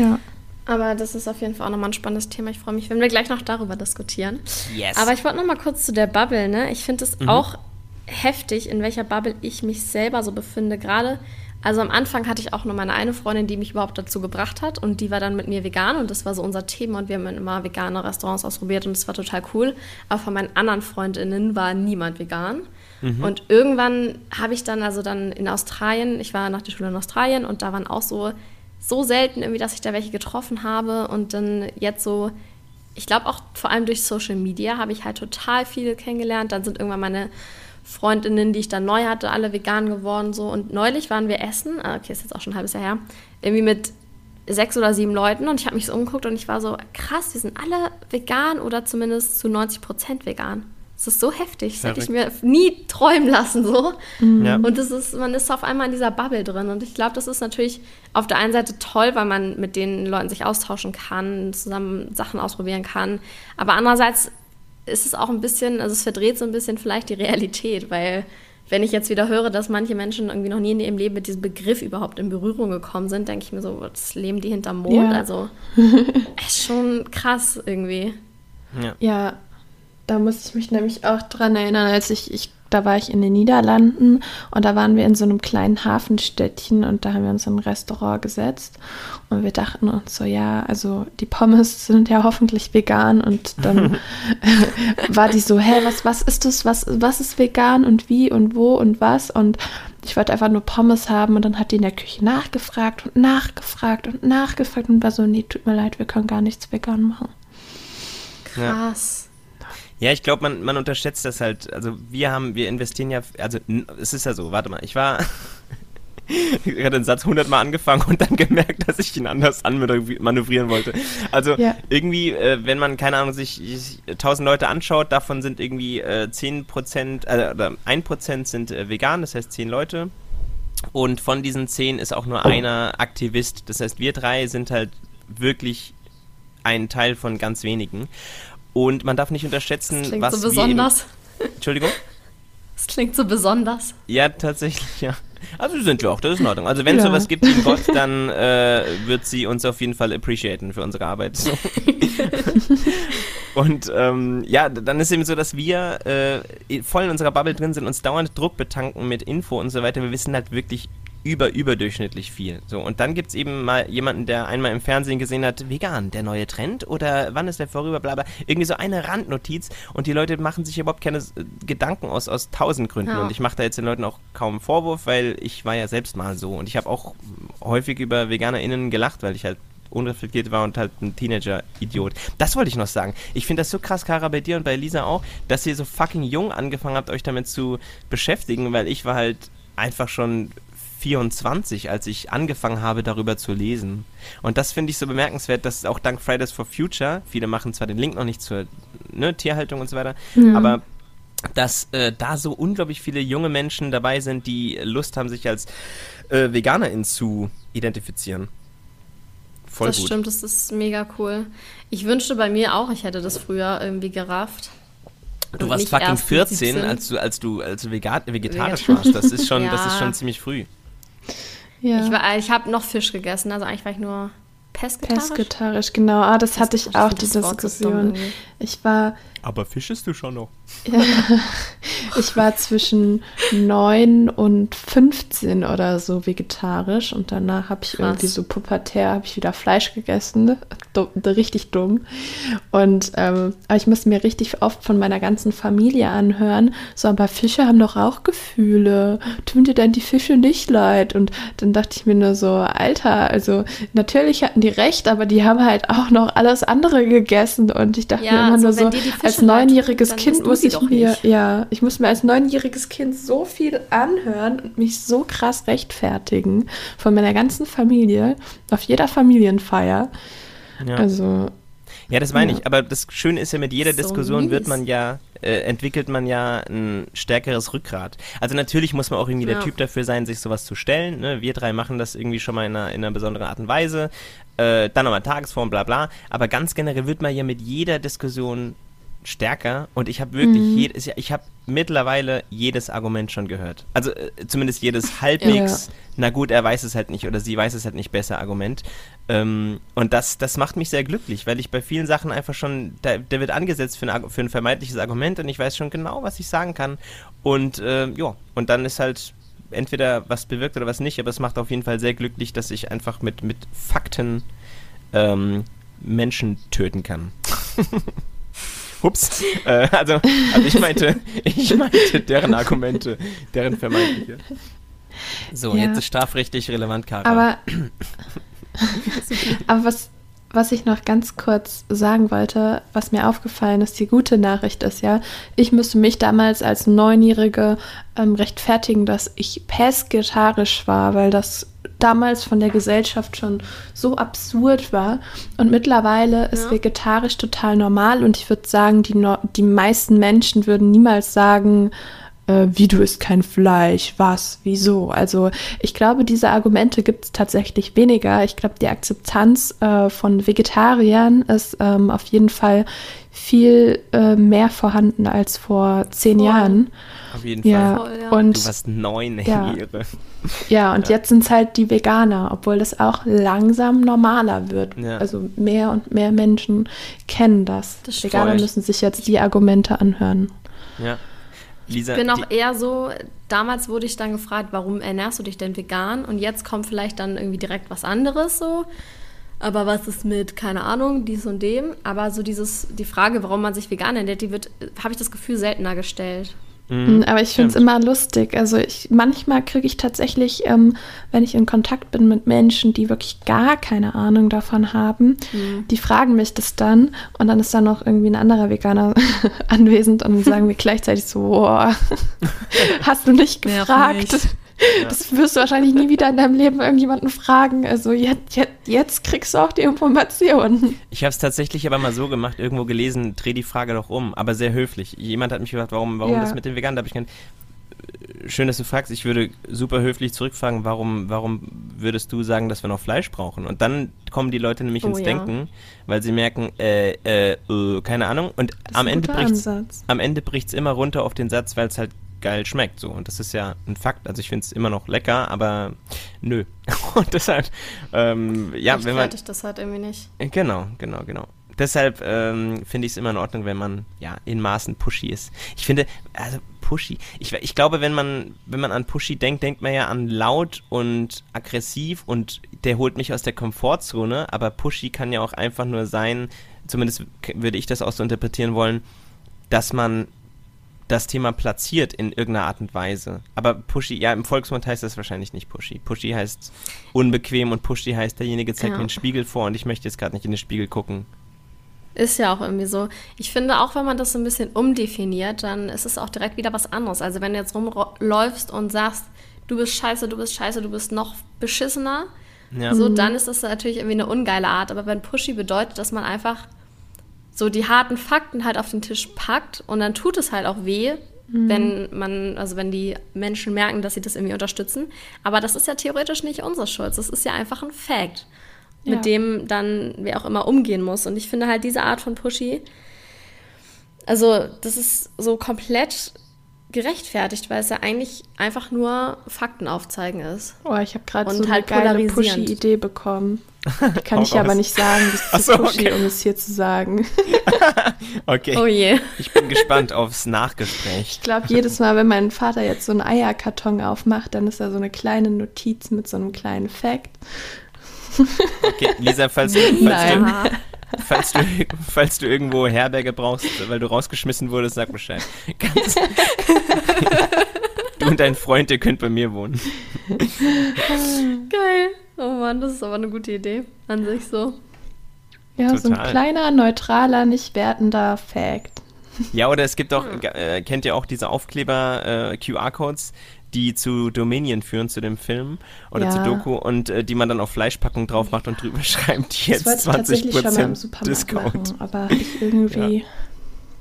ja. Aber das ist auf jeden Fall auch nochmal ein spannendes Thema. Ich freue mich, wenn wir gleich noch darüber diskutieren. Yes. Aber ich wollte nochmal kurz zu der Bubble, ne? Ich finde es mhm. auch heftig, in welcher Bubble ich mich selber so befinde. Gerade also am Anfang hatte ich auch nur meine eine Freundin, die mich überhaupt dazu gebracht hat und die war dann mit mir vegan und das war so unser Thema und wir haben immer vegane Restaurants ausprobiert und das war total cool. Aber von meinen anderen Freundinnen war niemand vegan. Mhm. Und irgendwann habe ich dann also dann in Australien, ich war nach der Schule in Australien und da waren auch so so selten irgendwie, dass ich da welche getroffen habe und dann jetzt so ich glaube auch vor allem durch Social Media habe ich halt total viele kennengelernt. Dann sind irgendwann meine Freundinnen, die ich dann neu hatte, alle vegan geworden so. Und neulich waren wir essen, ah, okay, ist jetzt auch schon ein halbes Jahr her, irgendwie mit sechs oder sieben Leuten und ich habe mich so umgeguckt und ich war so, krass, die sind alle vegan oder zumindest zu 90 Prozent vegan. Das ist so heftig, das hätte ich mir nie träumen lassen so. Mhm. Ja. Und das ist, man ist auf einmal in dieser Bubble drin und ich glaube, das ist natürlich auf der einen Seite toll, weil man mit den Leuten sich austauschen kann, zusammen Sachen ausprobieren kann, aber andererseits ist es auch ein bisschen, also es verdreht so ein bisschen vielleicht die Realität, weil wenn ich jetzt wieder höre, dass manche Menschen irgendwie noch nie in ihrem Leben mit diesem Begriff überhaupt in Berührung gekommen sind, denke ich mir so, das leben die hinterm Mond. Ja. Also ist schon krass irgendwie. Ja. ja, da muss ich mich nämlich auch dran erinnern, als ich, ich da war ich in den Niederlanden und da waren wir in so einem kleinen Hafenstädtchen und da haben wir uns in ein Restaurant gesetzt und wir dachten uns so, ja, also die Pommes sind ja hoffentlich vegan und dann war die so, hä, was, was ist das, was, was ist vegan und wie und wo und was und ich wollte einfach nur Pommes haben und dann hat die in der Küche nachgefragt und nachgefragt und nachgefragt und war so, nee, tut mir leid, wir können gar nichts vegan machen. Krass. Ja, ich glaube, man, man unterschätzt das halt. Also wir haben, wir investieren ja, also es ist ja so, warte mal, ich war, ich hatte den Satz hundertmal angefangen und dann gemerkt, dass ich ihn anders anmanövrieren wollte. Also ja. irgendwie, äh, wenn man, keine Ahnung, sich, tausend Leute anschaut, davon sind irgendwie äh, 10%, äh, oder 1% sind äh, vegan, das heißt 10 Leute. Und von diesen 10 ist auch nur einer Aktivist. Das heißt, wir drei sind halt wirklich ein Teil von ganz wenigen. Und man darf nicht unterschätzen, das klingt was so besonders. Entschuldigung? Das klingt so besonders. Ja, tatsächlich, ja. Also sind wir auch, das ist in Ordnung. Also wenn es ja. sowas gibt wie Gott, dann äh, wird sie uns auf jeden Fall appreciaten für unsere Arbeit. So. Und ähm, ja, dann ist eben so, dass wir äh, voll in unserer Bubble drin sind, uns dauernd Druck betanken mit Info und so weiter. Wir wissen halt wirklich über überdurchschnittlich viel. So, und dann gibt es eben mal jemanden, der einmal im Fernsehen gesehen hat, vegan, der neue Trend oder wann ist der vorüber, bla bla. Irgendwie so eine Randnotiz und die Leute machen sich überhaupt keine äh, Gedanken aus, aus tausend Gründen. Ja. Und ich mache da jetzt den Leuten auch kaum Vorwurf, weil ich war ja selbst mal so. Und ich habe auch häufig über VeganerInnen gelacht, weil ich halt unreflektiert war und halt ein Teenager-Idiot. Das wollte ich noch sagen. Ich finde das so krass, Kara, bei dir und bei Lisa auch, dass ihr so fucking jung angefangen habt, euch damit zu beschäftigen, weil ich war halt einfach schon 24, als ich angefangen habe, darüber zu lesen. Und das finde ich so bemerkenswert, dass auch dank Fridays for Future, viele machen zwar den Link noch nicht zur ne, Tierhaltung und so weiter, mhm. aber dass äh, da so unglaublich viele junge Menschen dabei sind, die Lust haben, sich als äh, VeganerInnen zu identifizieren. Voll das gut. stimmt, das ist mega cool. Ich wünschte bei mir auch, ich hätte das früher irgendwie gerafft. Du warst fucking 14, als du, als du, als du vegetarisch warst. Das ist schon, ja. das ist schon ziemlich früh. Ja. Ich, ich habe noch Fisch gegessen, also eigentlich war ich nur Pesketarisch? Pesketarisch, genau. Ah, das, das hatte ich auch, die Diskussion. Ich war. Aber fischest du schon noch? Ja, ich war zwischen 9 und 15 oder so vegetarisch und danach habe ich Krass. irgendwie so pubertär, habe ich wieder Fleisch gegessen. Dumm, richtig dumm. Und ähm, aber ich musste mir richtig oft von meiner ganzen Familie anhören, so, aber Fische haben doch auch Gefühle. Tun dir denn die Fische nicht leid? Und dann dachte ich mir nur so, Alter, also natürlich hatten die recht, aber die haben halt auch noch alles andere gegessen und ich dachte ja, mir immer also nur so, als neunjähriges Kind muss ich mir, nicht. ja, ich muss mir als neunjähriges Kind so viel anhören und mich so krass rechtfertigen von meiner ganzen Familie auf jeder Familienfeier. Ja. Also ja, das meine ja. ich. Aber das Schöne ist ja, mit jeder so Diskussion mies. wird man ja, äh, entwickelt man ja ein stärkeres Rückgrat. Also natürlich muss man auch irgendwie ja. der Typ dafür sein, sich sowas zu stellen. Ne? Wir drei machen das irgendwie schon mal in einer, in einer besonderen Art und Weise. Äh, dann nochmal Tagesform, bla bla. Aber ganz generell wird man ja mit jeder Diskussion stärker und ich habe wirklich mhm. jedes, ich habe mittlerweile jedes Argument schon gehört. Also äh, zumindest jedes halbwegs, ja. na gut, er weiß es halt nicht oder sie weiß es halt nicht besser Argument. Ähm, und das, das macht mich sehr glücklich, weil ich bei vielen Sachen einfach schon, da, der wird angesetzt für ein, für ein vermeintliches Argument und ich weiß schon genau, was ich sagen kann. Und äh, ja, und dann ist halt entweder was bewirkt oder was nicht, aber es macht auf jeden Fall sehr glücklich, dass ich einfach mit, mit Fakten ähm, Menschen töten kann. Ups. Äh, also, also ich meinte, ich meinte deren Argumente, deren vermeintliche. So, ja. jetzt ist strafrechtlich relevant, Karin. Aber, aber was, was ich noch ganz kurz sagen wollte, was mir aufgefallen ist, die gute Nachricht ist ja, ich müsste mich damals als Neunjährige ähm, rechtfertigen, dass ich pesketarisch war, weil das damals von der Gesellschaft schon so absurd war. Und mittlerweile ist ja. vegetarisch total normal und ich würde sagen, die, no die meisten Menschen würden niemals sagen, äh, wie du isst kein Fleisch, was, wieso. Also ich glaube, diese Argumente gibt es tatsächlich weniger. Ich glaube, die Akzeptanz äh, von Vegetariern ist ähm, auf jeden Fall viel äh, mehr vorhanden als vor zehn Voll. Jahren. Auf jeden ja. Fall. Voll, ja. Und, du warst neun ja. Jahre. Ja, und ja. jetzt sind es halt die Veganer, obwohl das auch langsam normaler wird. Ja. Also mehr und mehr Menschen kennen das. das Veganer müssen sich jetzt die Argumente anhören. Ja. Lisa, ich bin auch eher so, damals wurde ich dann gefragt, warum ernährst du dich denn vegan? Und jetzt kommt vielleicht dann irgendwie direkt was anderes so. Aber was ist mit, keine Ahnung, dies und dem? Aber so dieses, die Frage, warum man sich vegan ernährt, die wird, habe ich das Gefühl, seltener gestellt. Mhm, aber ich finde es immer lustig. Also ich, manchmal kriege ich tatsächlich, ähm, wenn ich in Kontakt bin mit Menschen, die wirklich gar keine Ahnung davon haben, mhm. die fragen mich das dann und dann ist da noch irgendwie ein anderer Veganer anwesend und sagen wir gleichzeitig so, boah, hast du nicht gefragt? Das wirst du wahrscheinlich nie wieder in deinem Leben irgendjemanden fragen. Also jetzt, jetzt, jetzt kriegst du auch die Informationen. Ich habe es tatsächlich aber mal so gemacht, irgendwo gelesen, dreh die Frage doch um, aber sehr höflich. Jemand hat mich gefragt, warum, warum ja. das mit den Veganen? Da habe ich gedacht, schön, dass du fragst. Ich würde super höflich zurückfragen, warum, warum würdest du sagen, dass wir noch Fleisch brauchen? Und dann kommen die Leute nämlich oh, ins ja. Denken, weil sie merken, äh, äh, äh keine Ahnung. Und am Ende, bricht's, am Ende bricht es immer runter auf den Satz, weil es halt geil schmeckt. So. Und das ist ja ein Fakt. Also ich finde es immer noch lecker, aber nö. Und deshalb, ähm, ja, ich wenn man. das halt irgendwie nicht. Genau, genau, genau. Deshalb ähm, finde ich es immer in Ordnung, wenn man ja in Maßen pushy ist. Ich finde, also pushy. Ich, ich glaube, wenn man, wenn man an pushy denkt, denkt man ja an laut und aggressiv und der holt mich aus der Komfortzone. Aber pushy kann ja auch einfach nur sein, zumindest würde ich das auch so interpretieren wollen, dass man das Thema platziert in irgendeiner Art und Weise. Aber pushy, ja, im Volksmund heißt das wahrscheinlich nicht pushy. Pushy heißt unbequem und pushy heißt, derjenige zeigt ja. mir einen Spiegel vor und ich möchte jetzt gerade nicht in den Spiegel gucken. Ist ja auch irgendwie so. Ich finde, auch wenn man das so ein bisschen umdefiniert, dann ist es auch direkt wieder was anderes. Also wenn du jetzt rumläufst und sagst, du bist scheiße, du bist scheiße, du bist noch beschissener, ja. so, mhm. dann ist das natürlich irgendwie eine ungeile Art. Aber wenn Pushy bedeutet, dass man einfach so die harten Fakten halt auf den Tisch packt und dann tut es halt auch weh, mhm. wenn man, also wenn die Menschen merken, dass sie das irgendwie unterstützen. Aber das ist ja theoretisch nicht unsere Schuld. Das ist ja einfach ein Fact, ja. mit dem dann wer auch immer umgehen muss. Und ich finde halt diese Art von Pushy, also das ist so komplett gerechtfertigt, weil es ja eigentlich einfach nur Fakten aufzeigen ist. Oh, ich habe gerade so halt eine geile Pushy-Idee bekommen. Die kann ich aber nicht sagen, das ist so, pushy, okay. um es hier zu sagen. okay. Oh je. Ich bin gespannt aufs Nachgespräch. Ich glaube, jedes Mal, wenn mein Vater jetzt so einen Eierkarton aufmacht, dann ist da so eine kleine Notiz mit so einem kleinen Fact. Okay, Lisa, falls, falls, du, falls, du, falls du irgendwo Herberge brauchst, weil du rausgeschmissen wurdest, sag Bescheid. du und dein Freund, ihr könnt bei mir wohnen. Geil. Oh Mann, das ist aber eine gute Idee an sich so. Ja, Total. so ein kleiner, neutraler, nicht wertender Fact. Ja, oder es gibt auch, äh, kennt ihr auch diese Aufkleber, äh, QR-Codes, die zu Dominion führen, zu dem Film oder ja. zu Doku und äh, die man dann auf Fleischpackung drauf macht und drüber schreibt, jetzt 20% Discount. Machen, aber ich irgendwie,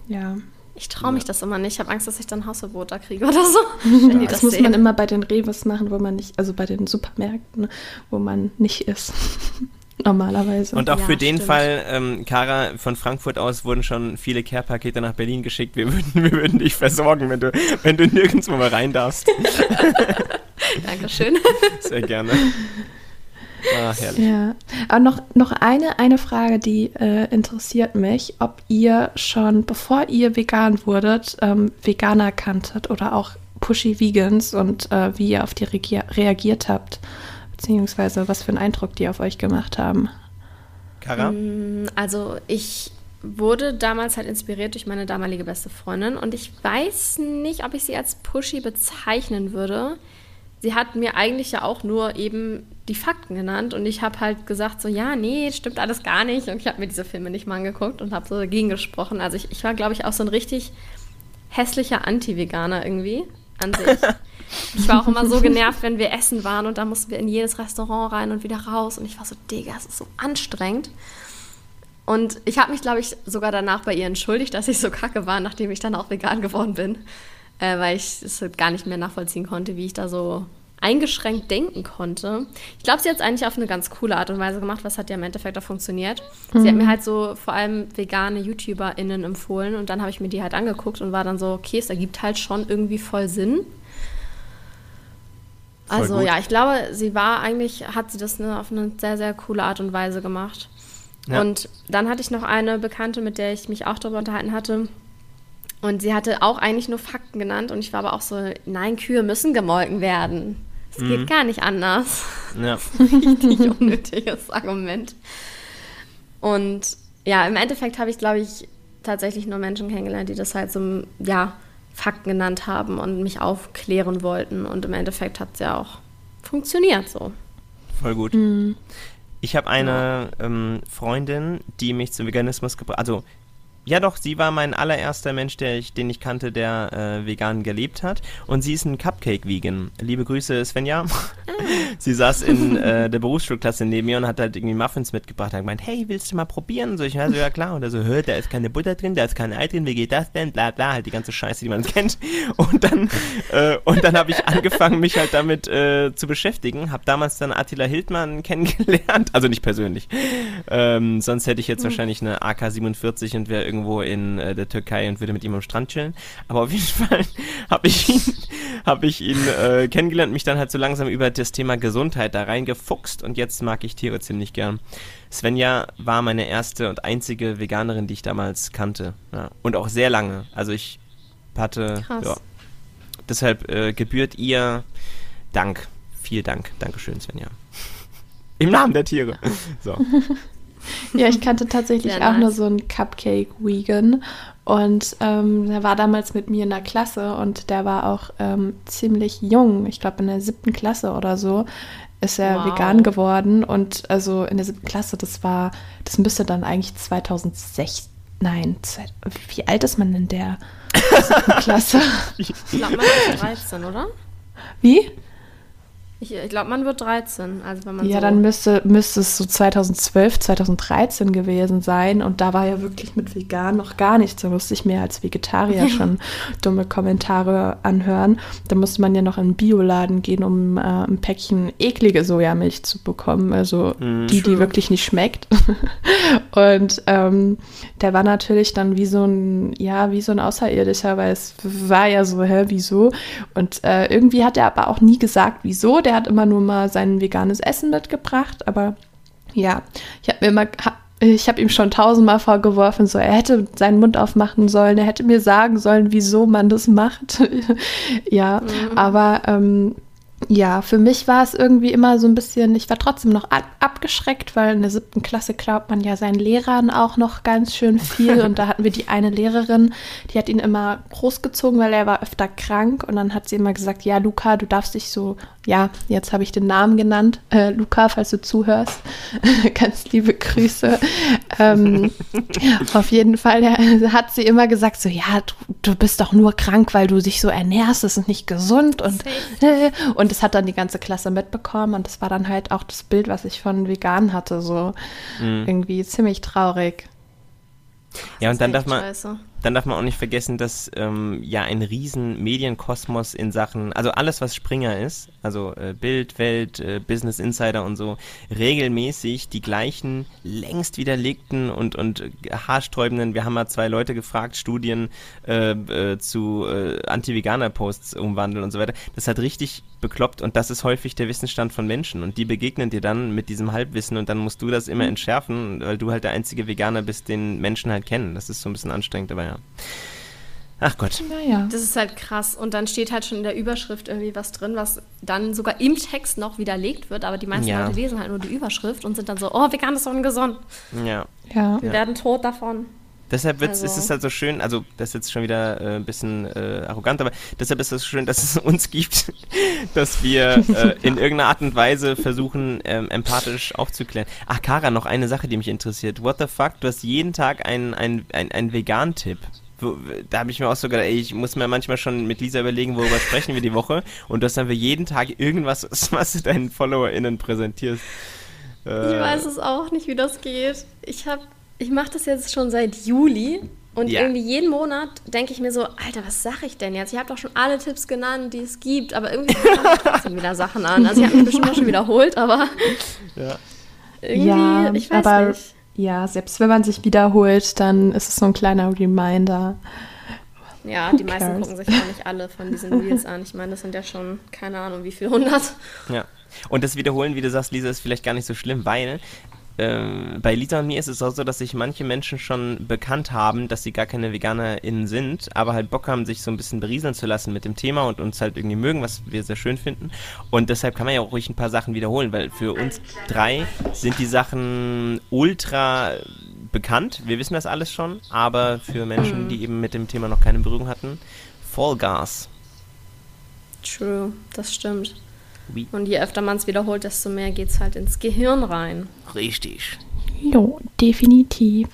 ja. ja. Ich traue mich ja. das immer nicht. Ich habe Angst, dass ich dann Hausverbot da kriege oder so. Ja, das, das muss man immer bei den Reves machen, wo man nicht, also bei den Supermärkten, wo man nicht ist. Normalerweise. Und auch ja, für den stimmt. Fall, ähm, Kara, von Frankfurt aus wurden schon viele Care-Pakete nach Berlin geschickt. Wir würden, wir würden dich versorgen, wenn du, wenn du nirgendwo mehr rein darfst. Dankeschön. Sehr gerne. Ah, herrlich. Ja. Aber noch, noch eine, eine Frage, die äh, interessiert mich, ob ihr schon, bevor ihr vegan wurdet, ähm, Veganer kanntet oder auch Pushy Vegans und äh, wie ihr auf die reagiert habt beziehungsweise was für einen Eindruck die auf euch gemacht haben. Kara? Mm, also ich wurde damals halt inspiriert durch meine damalige beste Freundin und ich weiß nicht, ob ich sie als pushy bezeichnen würde. Sie hat mir eigentlich ja auch nur eben die Fakten genannt und ich habe halt gesagt so, ja, nee, stimmt alles gar nicht und ich habe mir diese Filme nicht mal angeguckt und habe so dagegen gesprochen. Also ich, ich war, glaube ich, auch so ein richtig hässlicher Anti-Veganer irgendwie an sich. Ich war auch immer so genervt, wenn wir essen waren und da mussten wir in jedes Restaurant rein und wieder raus. Und ich war so, Digga, es ist so anstrengend. Und ich habe mich, glaube ich, sogar danach bei ihr entschuldigt, dass ich so kacke war, nachdem ich dann auch vegan geworden bin. Äh, weil ich es halt gar nicht mehr nachvollziehen konnte, wie ich da so eingeschränkt denken konnte. Ich glaube, sie hat es eigentlich auf eine ganz coole Art und Weise gemacht, was hat ja im Endeffekt auch funktioniert. Mhm. Sie hat mhm. mir halt so vor allem vegane YouTuberInnen empfohlen und dann habe ich mir die halt angeguckt und war dann so, okay, es ergibt halt schon irgendwie voll Sinn. Also ja, ich glaube, sie war eigentlich, hat sie das ne, auf eine sehr, sehr coole Art und Weise gemacht. Ja. Und dann hatte ich noch eine Bekannte, mit der ich mich auch darüber unterhalten hatte. Und sie hatte auch eigentlich nur Fakten genannt. Und ich war aber auch so, nein, Kühe müssen gemolken werden. Es mhm. geht gar nicht anders. Ja. Richtig unnötiges Argument. Und ja, im Endeffekt habe ich, glaube ich, tatsächlich nur Menschen kennengelernt, die das halt so, ja, Fakten genannt haben und mich aufklären wollten. Und im Endeffekt hat es ja auch funktioniert so. Voll gut. Mhm. Ich habe eine ja. ähm, Freundin, die mich zum Veganismus gebracht Also ja, doch, sie war mein allererster Mensch, der ich, den ich kannte, der äh, vegan gelebt hat. Und sie ist ein Cupcake-Vegan. Liebe Grüße, Svenja. Ah. sie saß in äh, der Berufsschulklasse neben mir und hat halt irgendwie Muffins mitgebracht. Hat gemeint, hey, willst du mal probieren? So, ich war so, ja klar. Und er so, hör, da ist keine Butter drin, da ist kein Ei drin, wie geht das denn? Bla bla, halt die ganze Scheiße, die man kennt. Und dann, äh, und dann habe ich angefangen, mich halt damit äh, zu beschäftigen. Habe damals dann Attila Hildmann kennengelernt. Also nicht persönlich. Ähm, sonst hätte ich jetzt hm. wahrscheinlich eine AK-47 und wäre irgendwo in äh, der Türkei und würde mit ihm am Strand chillen. Aber auf jeden Fall habe ich ihn, hab ich ihn äh, kennengelernt, mich dann halt so langsam über das Thema Gesundheit da reingefuchst und jetzt mag ich Tiere ziemlich gern. Svenja war meine erste und einzige Veganerin, die ich damals kannte. Ja. Und auch sehr lange. Also ich hatte, Krass. ja. Deshalb äh, gebührt ihr Dank. Vielen Dank. Dankeschön, Svenja. Im Namen der Tiere. So. Ja, ich kannte tatsächlich Sehr auch nice. nur so einen Cupcake-Vegan. Und ähm, der war damals mit mir in der Klasse und der war auch ähm, ziemlich jung. Ich glaube, in der siebten Klasse oder so ist er wow. vegan geworden. Und also in der siebten Klasse, das war, das müsste dann eigentlich 2006, nein, wie alt ist man in der siebten Klasse? Ich glaube, man ist 13, oder? Wie? Ich, ich glaube, man wird 13. Also wenn man ja, so dann müsste, müsste es so 2012, 2013 gewesen sein. Und da war ja wirklich mit vegan noch gar nichts. Da musste ich mir als Vegetarier schon dumme Kommentare anhören. Da musste man ja noch in einen Bioladen gehen, um äh, ein Päckchen eklige Sojamilch zu bekommen. Also mm, die, die wirklich nicht schmeckt. und ähm, der war natürlich dann wie so ein, ja, wie so ein Außerirdischer, weil es war ja so, hä, wieso? Und äh, irgendwie hat er aber auch nie gesagt, wieso. Der hat immer nur mal sein veganes Essen mitgebracht, aber ja, ich habe mir immer, ich habe ihm schon tausendmal vorgeworfen, so er hätte seinen Mund aufmachen sollen, er hätte mir sagen sollen, wieso man das macht. ja, mhm. aber ähm, ja, für mich war es irgendwie immer so ein bisschen, ich war trotzdem noch ab abgeschreckt, weil in der siebten Klasse glaubt man ja seinen Lehrern auch noch ganz schön viel. Und da hatten wir die eine Lehrerin, die hat ihn immer großgezogen, weil er war öfter krank. Und dann hat sie immer gesagt, ja, Luca, du darfst dich so, ja, jetzt habe ich den Namen genannt. Äh, Luca, falls du zuhörst, ganz liebe Grüße. ähm, auf jeden Fall hat sie immer gesagt, so, ja, du, du, bist doch nur krank, weil du dich so ernährst, das ist nicht gesund. Und, äh, und und das hat dann die ganze Klasse mitbekommen und das war dann halt auch das Bild, was ich von vegan hatte, so mhm. irgendwie ziemlich traurig. Ja, und dann darf man, scheiße dann darf man auch nicht vergessen, dass ähm, ja ein riesen Medienkosmos in Sachen, also alles, was Springer ist, also äh, Bild, Welt, äh, Business Insider und so, regelmäßig die gleichen längst widerlegten und, und haarsträubenden, wir haben mal zwei Leute gefragt, Studien äh, äh zu äh, Anti-Veganer-Posts umwandeln und so weiter. Das hat richtig bekloppt und das ist häufig der Wissensstand von Menschen und die begegnen dir dann mit diesem Halbwissen und dann musst du das immer mhm. entschärfen, weil du halt der einzige Veganer bist, den Menschen halt kennen. Das ist so ein bisschen anstrengend, aber ja. Ach Gott. Naja. Das ist halt krass. Und dann steht halt schon in der Überschrift irgendwie was drin, was dann sogar im Text noch widerlegt wird. Aber die meisten ja. Leute lesen halt nur die Überschrift und sind dann so, oh, vegan ist ungesund. Ja. ja. Wir werden tot davon. Deshalb also. ist es halt so schön, also das ist jetzt schon wieder äh, ein bisschen äh, arrogant, aber deshalb ist es so schön, dass es uns gibt, dass wir äh, in irgendeiner Art und Weise versuchen, ähm, empathisch aufzuklären. Ach, Kara, noch eine Sache, die mich interessiert. What the fuck? Du hast jeden Tag einen ein, ein Vegan-Tipp da habe ich mir auch so gedacht, ey, ich muss mir manchmal schon mit Lisa überlegen, worüber sprechen wir die Woche. Und das haben wir jeden Tag irgendwas, was du deinen FollowerInnen präsentierst. Äh, ich weiß es auch nicht, wie das geht. Ich habe, ich mache das jetzt schon seit Juli. Und ja. irgendwie jeden Monat denke ich mir so, Alter, was sage ich denn jetzt? Ich habe doch schon alle Tipps genannt, die es gibt, aber irgendwie trotzdem wieder Sachen an. Also ich habe mich bestimmt auch schon wiederholt, aber ja. irgendwie, ja, ich weiß aber nicht ja, selbst wenn man sich wiederholt, dann ist es so ein kleiner Reminder. Ja, die meisten gucken sich auch nicht alle von diesen Reels an. Ich meine, das sind ja schon, keine Ahnung, wie viel hundert. Ja. Und das Wiederholen, wie du sagst, Lisa, ist vielleicht gar nicht so schlimm, weil ähm, bei Lisa und mir ist es auch so, dass sich manche Menschen schon bekannt haben, dass sie gar keine VeganerInnen sind, aber halt Bock haben, sich so ein bisschen berieseln zu lassen mit dem Thema und uns halt irgendwie mögen, was wir sehr schön finden. Und deshalb kann man ja auch ruhig ein paar Sachen wiederholen, weil für uns drei sind die Sachen ultra bekannt. Wir wissen das alles schon, aber für Menschen, die eben mit dem Thema noch keine Berührung hatten, Fall Gas. True, das stimmt. Oui. Und je öfter man es wiederholt, desto mehr geht es halt ins Gehirn rein. Richtig. Jo, definitiv.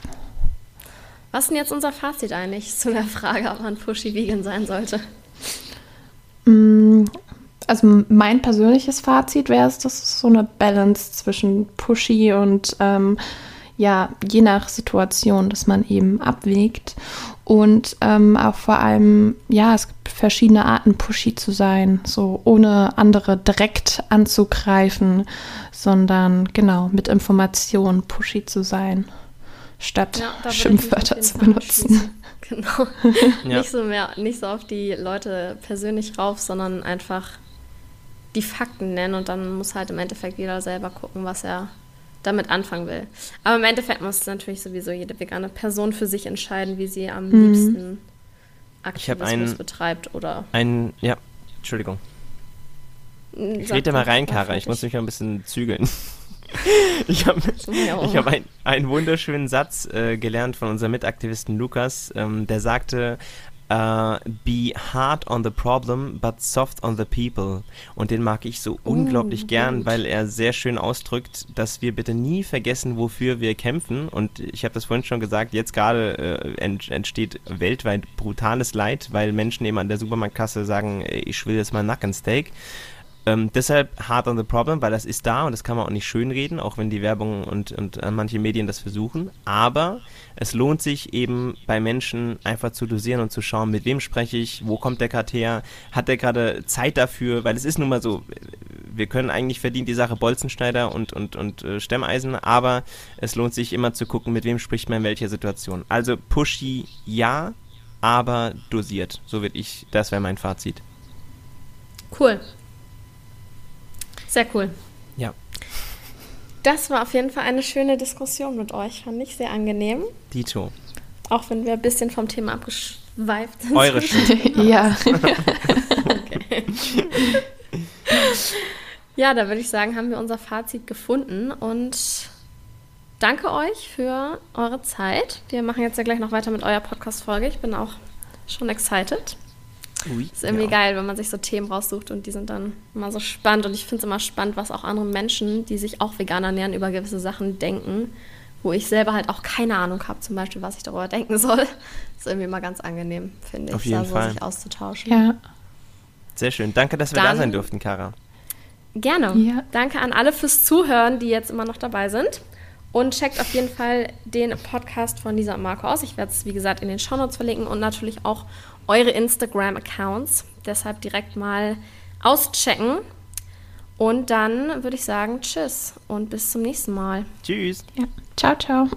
Was ist denn jetzt unser Fazit eigentlich zu der Frage, ob man Pushy Vegan sein sollte? Mm, also mein persönliches Fazit wäre es, dass es so eine Balance zwischen Pushy und ähm, ja, je nach Situation, dass man eben abwägt. Und ähm, auch vor allem, ja, es gibt verschiedene Arten, pushy zu sein, so ohne andere direkt anzugreifen, sondern genau mit Informationen pushy zu sein, statt ja, Schimpfwörter zu benutzen. Genau. ja. Nicht so mehr, nicht so auf die Leute persönlich rauf, sondern einfach die Fakten nennen und dann muss halt im Endeffekt jeder selber gucken, was er damit anfangen will. Aber im Endeffekt muss natürlich sowieso jede vegane Person für sich entscheiden, wie sie am mhm. liebsten Aktivismus ein, betreibt oder. Ein, ja, Entschuldigung. Hm, ich rede mal rein, Kara. Ich muss mich ein bisschen zügeln. ich habe hab ein, einen wunderschönen Satz äh, gelernt von unserem Mitaktivisten Lukas, ähm, der sagte, Uh, be hard on the problem, but soft on the people. Und den mag ich so unglaublich uh, gern, gut. weil er sehr schön ausdrückt, dass wir bitte nie vergessen, wofür wir kämpfen. Und ich habe das vorhin schon gesagt, jetzt gerade äh, entsteht weltweit brutales Leid, weil Menschen eben an der Supermarktkasse sagen, ich will jetzt mal Nackensteak. Ähm, deshalb hard on the problem, weil das ist da und das kann man auch nicht schönreden, auch wenn die Werbung und, und äh, manche Medien das versuchen. Aber es lohnt sich eben bei Menschen einfach zu dosieren und zu schauen, mit wem spreche ich, wo kommt der gerade her, hat der gerade Zeit dafür, weil es ist nun mal so, wir können eigentlich verdienen die Sache Bolzenschneider und, und, und äh, Stemmeisen, aber es lohnt sich immer zu gucken, mit wem spricht man in welcher Situation. Also pushy ja, aber dosiert. So würde ich, das wäre mein Fazit. Cool. Sehr cool. Ja. Das war auf jeden Fall eine schöne Diskussion mit euch, fand ich sehr angenehm. Dito. Auch wenn wir ein bisschen vom Thema abgeschweift sind. Eure Schuld. ja. okay. ja, da würde ich sagen, haben wir unser Fazit gefunden und danke euch für eure Zeit. Wir machen jetzt ja gleich noch weiter mit eurer Podcast-Folge. Ich bin auch schon excited. Ui, ist irgendwie ja. geil, wenn man sich so Themen raussucht und die sind dann immer so spannend. Und ich finde es immer spannend, was auch andere Menschen, die sich auch vegan ernähren, über gewisse Sachen denken, wo ich selber halt auch keine Ahnung habe, zum Beispiel, was ich darüber denken soll. Das ist irgendwie immer ganz angenehm, finde ich, Auf jeden da Fall. so sich auszutauschen. Ja. Sehr schön. Danke, dass wir dann, da sein durften, Kara. Gerne. Ja. Danke an alle fürs Zuhören, die jetzt immer noch dabei sind. Und checkt auf jeden Fall den Podcast von Lisa und Marco aus. Ich werde es, wie gesagt, in den Shownotes verlinken und natürlich auch eure Instagram-Accounts. Deshalb direkt mal auschecken. Und dann würde ich sagen, tschüss und bis zum nächsten Mal. Tschüss. Ja. Ciao, ciao.